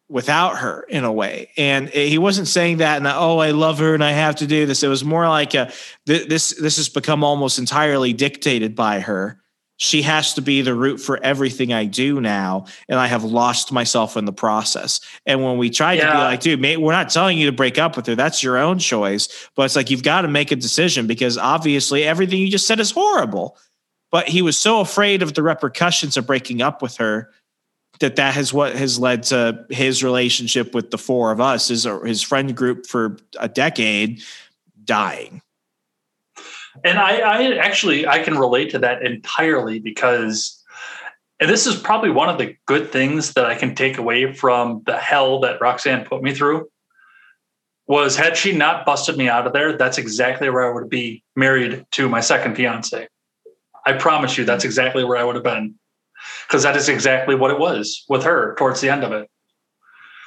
without her in a way. And he wasn't saying that and oh, I love her and I have to do this. It was more like a this this has become almost entirely dictated by her. She has to be the root for everything I do now, and I have lost myself in the process. And when we tried yeah. to be like, dude, mate, we're not telling you to break up with her. That's your own choice. But it's like you've got to make a decision because obviously everything you just said is horrible. But he was so afraid of the repercussions of breaking up with her that that has what has led to his relationship with the four of us is his friend group for a decade dying and I, I actually i can relate to that entirely because and this is probably one of the good things that i can take away from the hell that roxanne put me through was had she not busted me out of there that's exactly where i would be married to my second fiance i promise you that's exactly where i would have been because that is exactly what it was with her towards the end of it.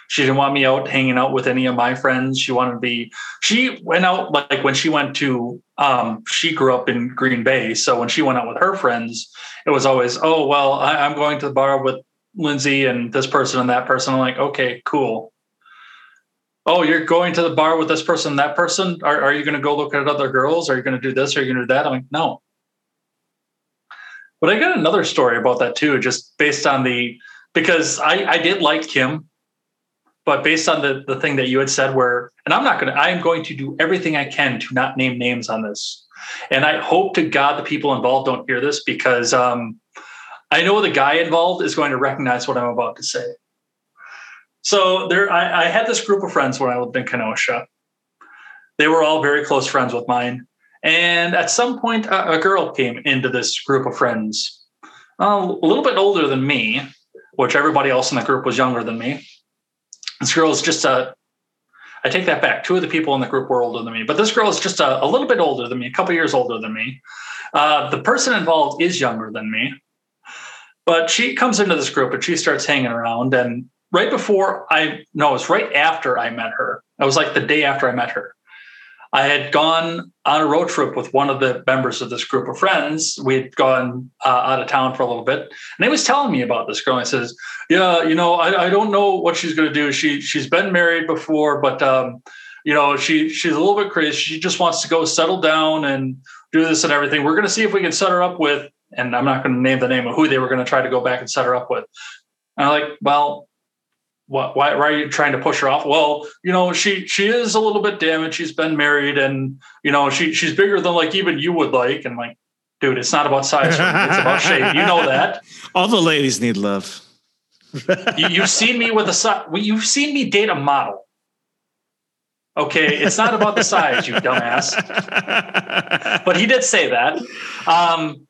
She didn't want me out hanging out with any of my friends. She wanted to be, she went out like when she went to, um, she grew up in Green Bay. So when she went out with her friends, it was always, oh, well, I, I'm going to the bar with Lindsay and this person and that person. I'm like, okay, cool. Oh, you're going to the bar with this person and that person? Are, are you going to go look at other girls? Are you going to do this? Are you going to do that? I'm like, no, but I got another story about that too, just based on the because I, I did like Kim, but based on the the thing that you had said where and I'm not gonna I am going to do everything I can to not name names on this. And I hope to God the people involved don't hear this because um, I know the guy involved is going to recognize what I'm about to say. So there I, I had this group of friends when I lived in Kenosha. They were all very close friends with mine. And at some point, a, a girl came into this group of friends, uh, a little bit older than me, which everybody else in the group was younger than me. This girl is just a, I take that back. Two of the people in the group were older than me, but this girl is just a, a little bit older than me, a couple years older than me. Uh, the person involved is younger than me. But she comes into this group and she starts hanging around. And right before I, no, it was right after I met her. It was like the day after I met her. I had gone on a road trip with one of the members of this group of friends. We had gone uh, out of town for a little bit, and he was telling me about this girl. He says, "Yeah, you know, I, I don't know what she's going to do. She she's been married before, but um, you know, she she's a little bit crazy. She just wants to go settle down and do this and everything. We're going to see if we can set her up with." And I'm not going to name the name of who they were going to try to go back and set her up with. And I'm like, well, why, why are you trying to push her off? Well, you know, she she is a little bit damaged. She's been married, and you know, she she's bigger than like even you would like. And like, dude, it's not about size; it's about shape. You know that. All the ladies need love. you, you've seen me with a you've seen me date a model. Okay, it's not about the size, you dumbass. but he did say that. Um,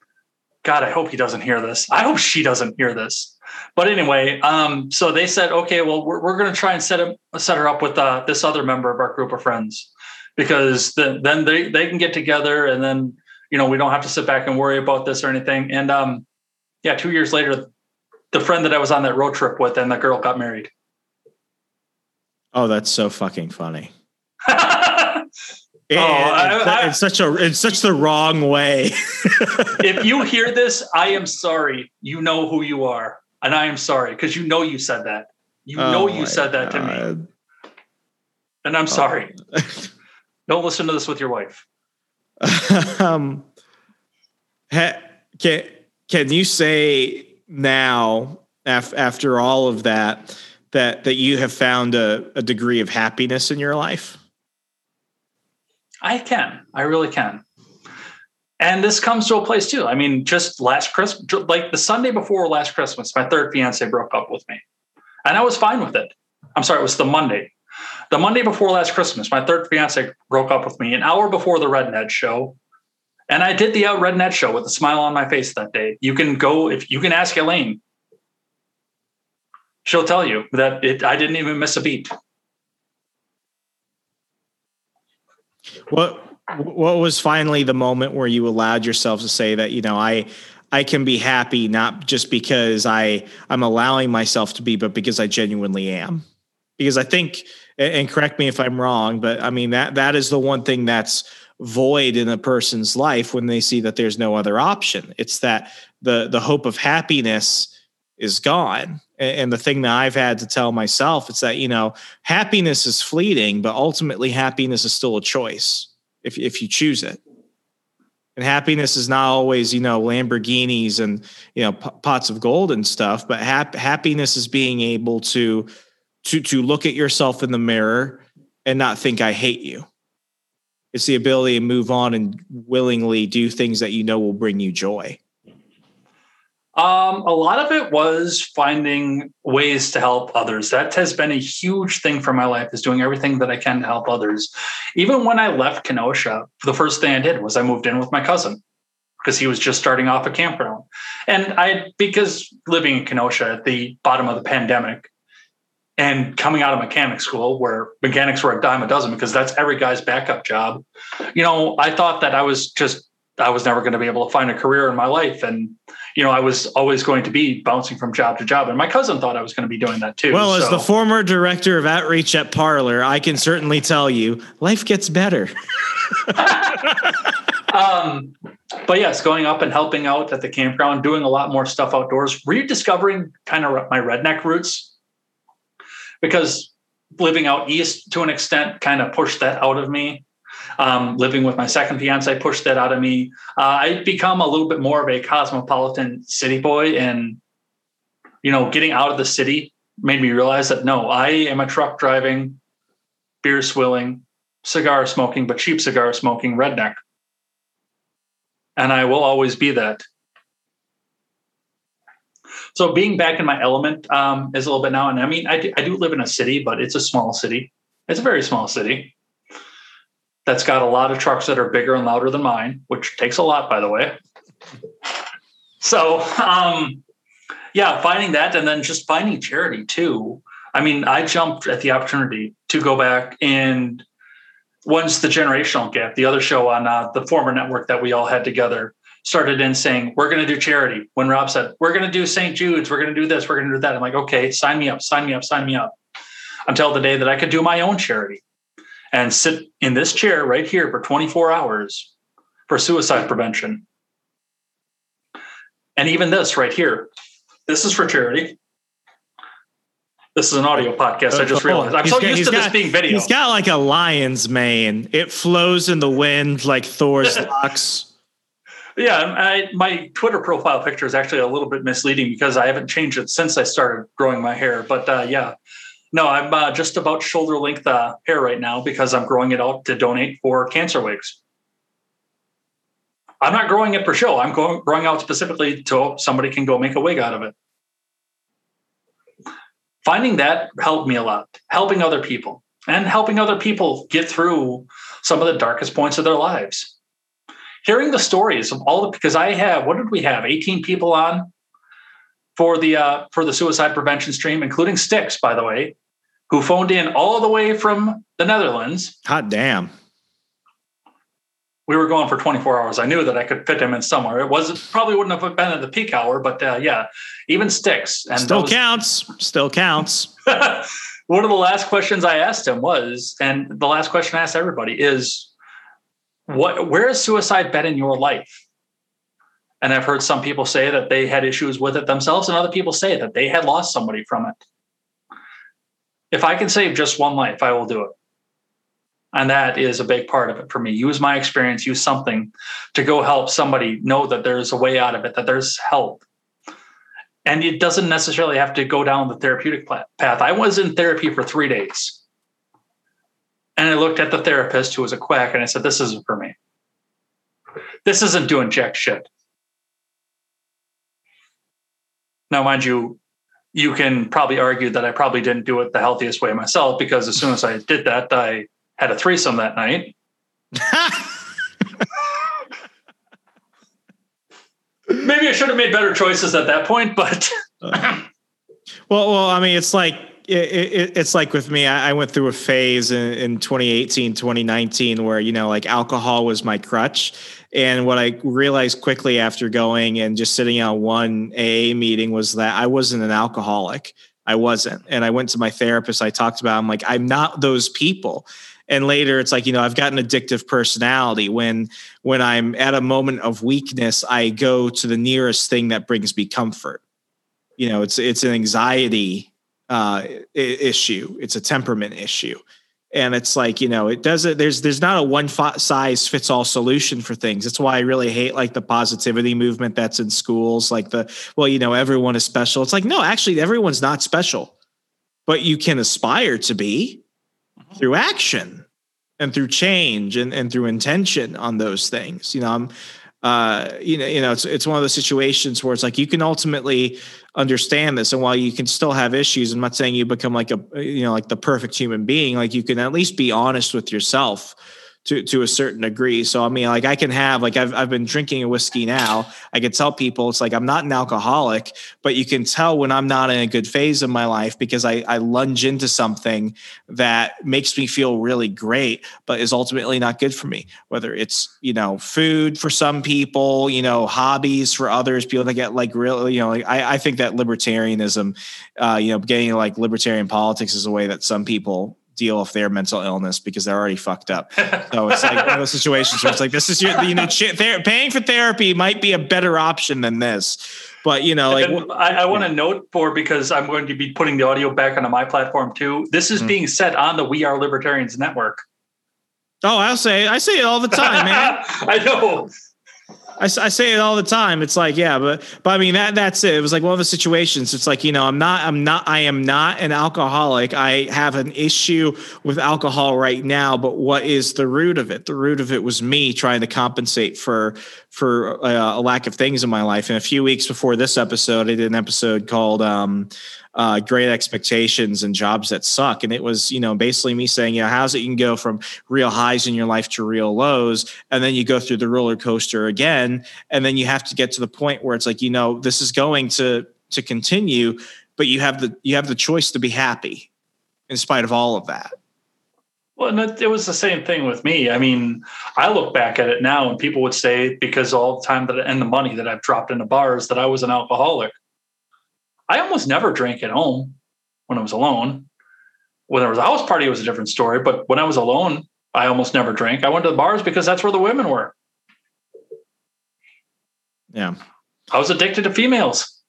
God, I hope he doesn't hear this. I hope she doesn't hear this. But anyway, um, so they said, okay, well, we're, we're going to try and set him, set her up with uh, this other member of our group of friends, because the, then they they can get together, and then you know we don't have to sit back and worry about this or anything. And um, yeah, two years later, the friend that I was on that road trip with and the girl got married. Oh, that's so fucking funny. It, oh, I, I, it's such a it's such the wrong way. if you hear this, I am sorry. You know who you are and I am sorry because you know you said that. You oh know you said that God. to me, and I'm oh. sorry. Don't listen to this with your wife. um, can can you say now af- after all of that that that you have found a, a degree of happiness in your life? I can. I really can. And this comes to a place too. I mean, just last Christmas, like the Sunday before last Christmas, my third fiance broke up with me. And I was fine with it. I'm sorry, it was the Monday. The Monday before last Christmas, my third fiance broke up with me an hour before the Red Ned show. And I did the Out Red Ned show with a smile on my face that day. You can go, if you can ask Elaine, she'll tell you that it, I didn't even miss a beat. What what was finally the moment where you allowed yourself to say that you know i i can be happy not just because i i'm allowing myself to be but because i genuinely am? Because i think and correct me if i'm wrong but i mean that that is the one thing that's void in a person's life when they see that there's no other option. It's that the the hope of happiness is gone. And the thing that i've had to tell myself is that you know happiness is fleeting but ultimately happiness is still a choice if if you choose it. And happiness is not always, you know, Lamborghinis and you know p- pots of gold and stuff, but hap- happiness is being able to to to look at yourself in the mirror and not think I hate you. It's the ability to move on and willingly do things that you know will bring you joy. Um, a lot of it was finding ways to help others. That has been a huge thing for my life is doing everything that I can to help others. Even when I left Kenosha, the first thing I did was I moved in with my cousin because he was just starting off a campground. And I, because living in Kenosha at the bottom of the pandemic and coming out of mechanic school where mechanics were a dime a dozen because that's every guy's backup job, you know, I thought that I was just, I was never going to be able to find a career in my life. And you know, I was always going to be bouncing from job to job. And my cousin thought I was going to be doing that too. Well, so. as the former director of outreach at Parler, I can certainly tell you life gets better. um, but yes, going up and helping out at the campground, doing a lot more stuff outdoors, rediscovering kind of my redneck roots. Because living out east to an extent kind of pushed that out of me um, living with my second fiance pushed that out of me. Uh, I become a little bit more of a cosmopolitan city boy, and you know, getting out of the city made me realize that no, I am a truck driving, beer swilling, cigar smoking, but cheap cigar smoking redneck, and I will always be that. So being back in my element um, is a little bit now, and I mean, I do, I do live in a city, but it's a small city. It's a very small city that's got a lot of trucks that are bigger and louder than mine, which takes a lot, by the way. So, um, yeah, finding that and then just finding charity too. I mean, I jumped at the opportunity to go back and once the generational gap, the other show on uh, the former network that we all had together, started in saying, We're going to do charity. When Rob said, We're going to do St. Jude's, we're going to do this, we're going to do that. I'm like, Okay, sign me up, sign me up, sign me up. Until the day that I could do my own charity and sit in this chair right here for 24 hours for suicide prevention. And even this right here, this is for charity. This is an audio podcast. I just realized. I'm He's so got- used to this being video. He's got like a lion's mane. It flows in the wind like Thor's locks. Yeah, I, my Twitter profile picture is actually a little bit misleading because I haven't changed it since I started growing my hair. But uh, yeah, no, I'm uh, just about shoulder length uh, hair right now because I'm growing it out to donate for cancer wigs. I'm not growing it for show. I'm going, growing out specifically so somebody can go make a wig out of it. Finding that helped me a lot, helping other people and helping other people get through some of the darkest points of their lives hearing the stories of all the because I have what did we have 18 people on for the uh, for the suicide prevention stream, including Sticks, by the way, who phoned in all the way from the Netherlands. Hot damn. We were going for 24 hours. I knew that I could fit him in somewhere. It was probably wouldn't have been at the peak hour, but uh, yeah, even Sticks and Still those- counts. Still counts. one of the last questions I asked him was, and the last question I asked everybody is, what where has suicide been in your life? And I've heard some people say that they had issues with it themselves, and other people say that they had lost somebody from it. If I can save just one life, I will do it. And that is a big part of it for me. Use my experience, use something to go help somebody know that there's a way out of it, that there's help. And it doesn't necessarily have to go down the therapeutic path. I was in therapy for three days. And I looked at the therapist who was a quack and I said, This isn't for me. This isn't doing jack shit. Now, mind you, you can probably argue that I probably didn't do it the healthiest way myself because as soon as I did that, I had a threesome that night. Maybe I should have made better choices at that point, but Well, well, I mean, it's like it, it, it's like with me. I, I went through a phase in, in 2018, 2019, where you know, like alcohol was my crutch. And what I realized quickly after going and just sitting on one AA meeting was that I wasn't an alcoholic. I wasn't. And I went to my therapist. I talked about. I'm like, I'm not those people. And later, it's like you know, I've got an addictive personality. When when I'm at a moment of weakness, I go to the nearest thing that brings me comfort you know it's it's an anxiety uh issue. It's a temperament issue. And it's like you know it doesn't there's there's not a one size fits all solution for things. That's why i really hate like the positivity movement that's in schools like the well you know everyone is special. It's like no actually everyone's not special but you can aspire to be through action and through change and, and through intention on those things. You know i'm uh, you know, you know, it's it's one of those situations where it's like you can ultimately understand this, and while you can still have issues, I'm not saying you become like a you know like the perfect human being. Like you can at least be honest with yourself to to a certain degree. So I mean, like I can have like I've I've been drinking a whiskey now. I can tell people it's like I'm not an alcoholic, but you can tell when I'm not in a good phase of my life because I I lunge into something that makes me feel really great, but is ultimately not good for me. Whether it's you know food for some people, you know hobbies for others, people that get like real, you know, like I I think that libertarianism, uh, you know, getting like libertarian politics is a way that some people deal with their mental illness because they're already fucked up. So it's like one of those situations where it's like this is your you know ther- paying for therapy might be a better option than this, but you know like And I, I want to note for because I'm going to be putting the audio back onto my platform too. This is Mhm. being said on the We Are Libertarians network. oh I'll say I say it all the time, man. I know. I, I say it all the time. It's like, yeah, but but I mean that that's it. It was like one of the situations. It's like you know, I'm not, I'm not, I am not an alcoholic. I have an issue with alcohol right now. But what is the root of it? The root of it was me trying to compensate for for uh, a lack of things in my life. And a few weeks before this episode, I did an episode called um, uh, "Great Expectations and Jobs That Suck," and it was you know basically me saying, you know, how's it you can go from real highs in your life to real lows, and then you go through the roller coaster again, and then you have to get to the point where it's like, you know, this is going to to continue, but you have the you have the choice to be happy in spite of all of that. Well, and it, was the same thing with me. I mean, I look back at it now, and people would say because all the time that and the money that I've dropped into bars that I was an alcoholic. I almost never drank at home when I was alone. When there was a house party, it was a different story. But when I was alone, I almost never drank. I went to the bars because that's where the women were. Yeah. I was addicted to females.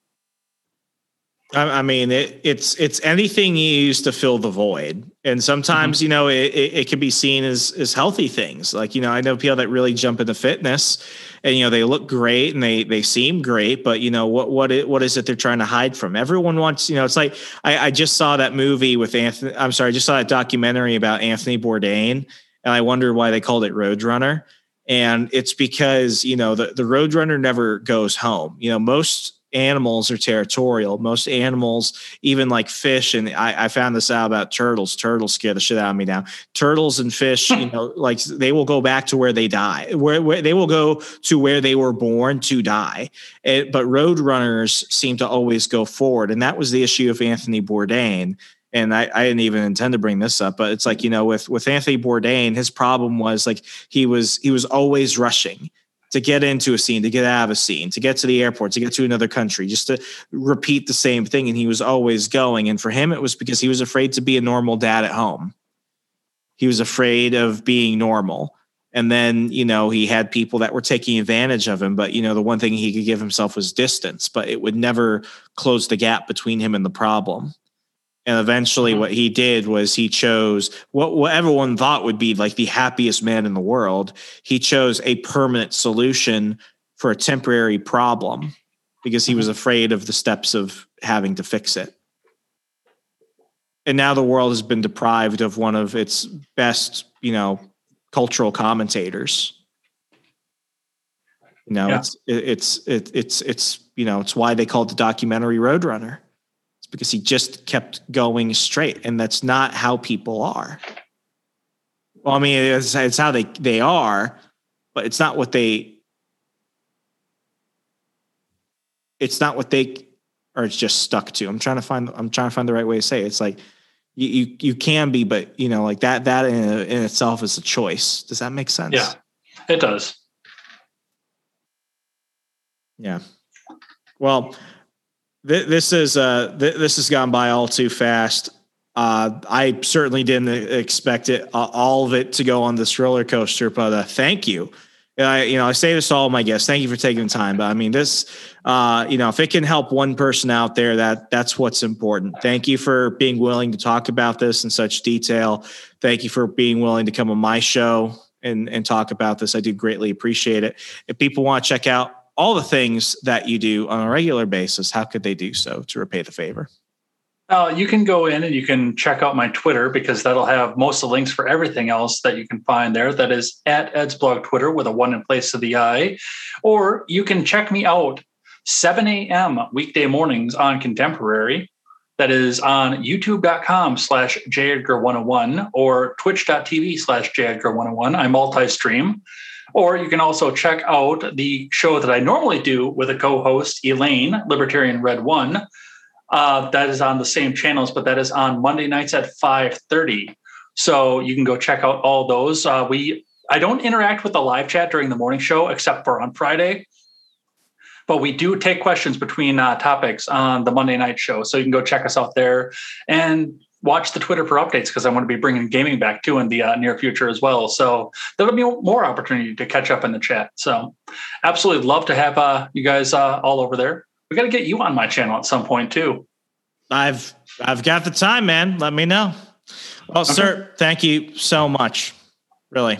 I, I mean, it, it's it's anything you use to fill the void, and sometimes mm-hmm. you know it, it, it, can be seen as as healthy things. Like you know, I know people that really jump into fitness, and you know they look great and they they seem great, but you know what what it, what is it they're trying to hide from? Everyone wants you know. It's like I, I just saw that movie with Anthony. I'm sorry, I just saw that documentary about Anthony Bourdain, and I wonder why they called it Roadrunner. And it's because you know the the Roadrunner never goes home. You know most animals are territorial. Most animals, even like fish, and I, I, found this out about turtles. Turtles scare the shit out of me now. Turtles and fish, you know, like they will go back to where they die, where, where they will go to where they were born to die. It, but road runners seem to always go forward, and that was the issue of Anthony Bourdain. And I, I didn't even intend to bring this up, but it's like you know, with with Anthony Bourdain, his problem was like he was he was always rushing to get into a scene, to get out of a scene, to get to the airport, to get to another country, just to repeat the same thing. And he was always going. And for him, it was because he was afraid to be a normal dad at home. He was afraid of being normal. And then, you know, he had people that were taking advantage of him. But, you know, the one thing he could give himself was distance, but it would never close the gap between him and the problem. And eventually, mm-hmm. what he did was he chose what, what everyone thought would be like the happiest man in the world. He chose a permanent solution for a temporary problem because he was mm-hmm. afraid of the steps of having to fix it. And now the world has been deprived of one of its best, you know, cultural commentators. You know, yeah. it's it's it, it's it's you know, it's why they called the documentary Roadrunner because he just kept going straight, and that's not how people are. Well, I mean, it's, it's how they they are, but it's not what they. It's not what they are It's just stuck to. I'm trying to find. I'm trying to find the right way to say it. It's like you you, you can be, but you know, like that that in, in itself is a choice. Does that make sense? Yeah, it does. Yeah. Well, this is uh, this has gone by all too fast. Uh, I certainly didn't expect it, uh, all of it, to go on this roller coaster. But uh, thank you. I, you know, I say this to all my guests. Thank you for taking the time. But I mean, this, uh, you know, if it can help one person out there, that that's what's important. Thank you for being willing to talk about this in such detail. Thank you for being willing to come on my show and and talk about this. I do greatly appreciate it. If people want to check out all the things that you do on a regular basis, how could they do so to repay the favor? Uh, you can go in and you can check out my Twitter because that'll have most of the links for everything else that you can find there. That is at Ed's blog Twitter with a one in place of the I. Or you can check me out 7 a.m. weekday mornings on Contemporary. That is on youtube.com slash jedgar101 or twitch.tv slash jedgar101. I multi-stream. Or you can also check out the show that I normally do with a co-host, Elaine, Libertarian Red One. Uh, that is on the same channels, but that is on Monday nights at 5:30. So you can go check out all those. Uh, we I don't interact with the live chat during the morning show except for on Friday. But we do take questions between uh, topics on the Monday night show. So you can go check us out there. And watch the Twitter for updates because I want to be bringing gaming back too in the uh, near future as well. So there'll be more opportunity to catch up in the chat. So absolutely love to have uh, you guys uh, all over there. We got to get you on my channel at some point too. I've I've got the time, man. Let me know. Well, okay. sir, thank you so much. Really.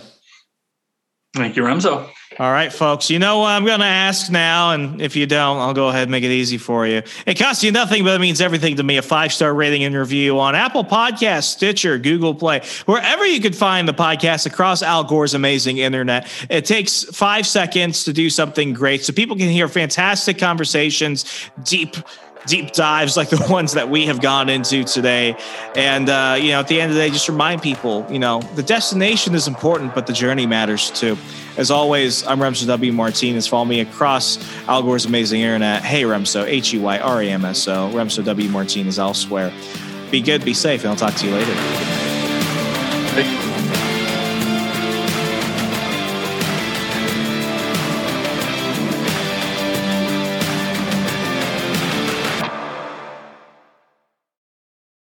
Thank you, Remso. All right, folks. You know what I'm going to ask now, and if you don't, I'll go ahead and make it easy for you. It costs you nothing, but it means everything to me. A five star rating and review on Apple Podcasts, Stitcher, Google Play, wherever you could find the podcast across Al Gore's amazing internet. It takes five seconds to do something great, so people can hear fantastic conversations, deep deep dives like the ones that we have gone into today. And, uh, you know, at the end of the day, just remind people, you know, the destination is important, but the journey matters too. As always, I'm Remso W. Martinez. Follow me across Al Gore's amazing internet. Hey, Remso, H E Y R A M S O, Remso W. Martinez elsewhere. Be good, be safe, and I'll talk to you later.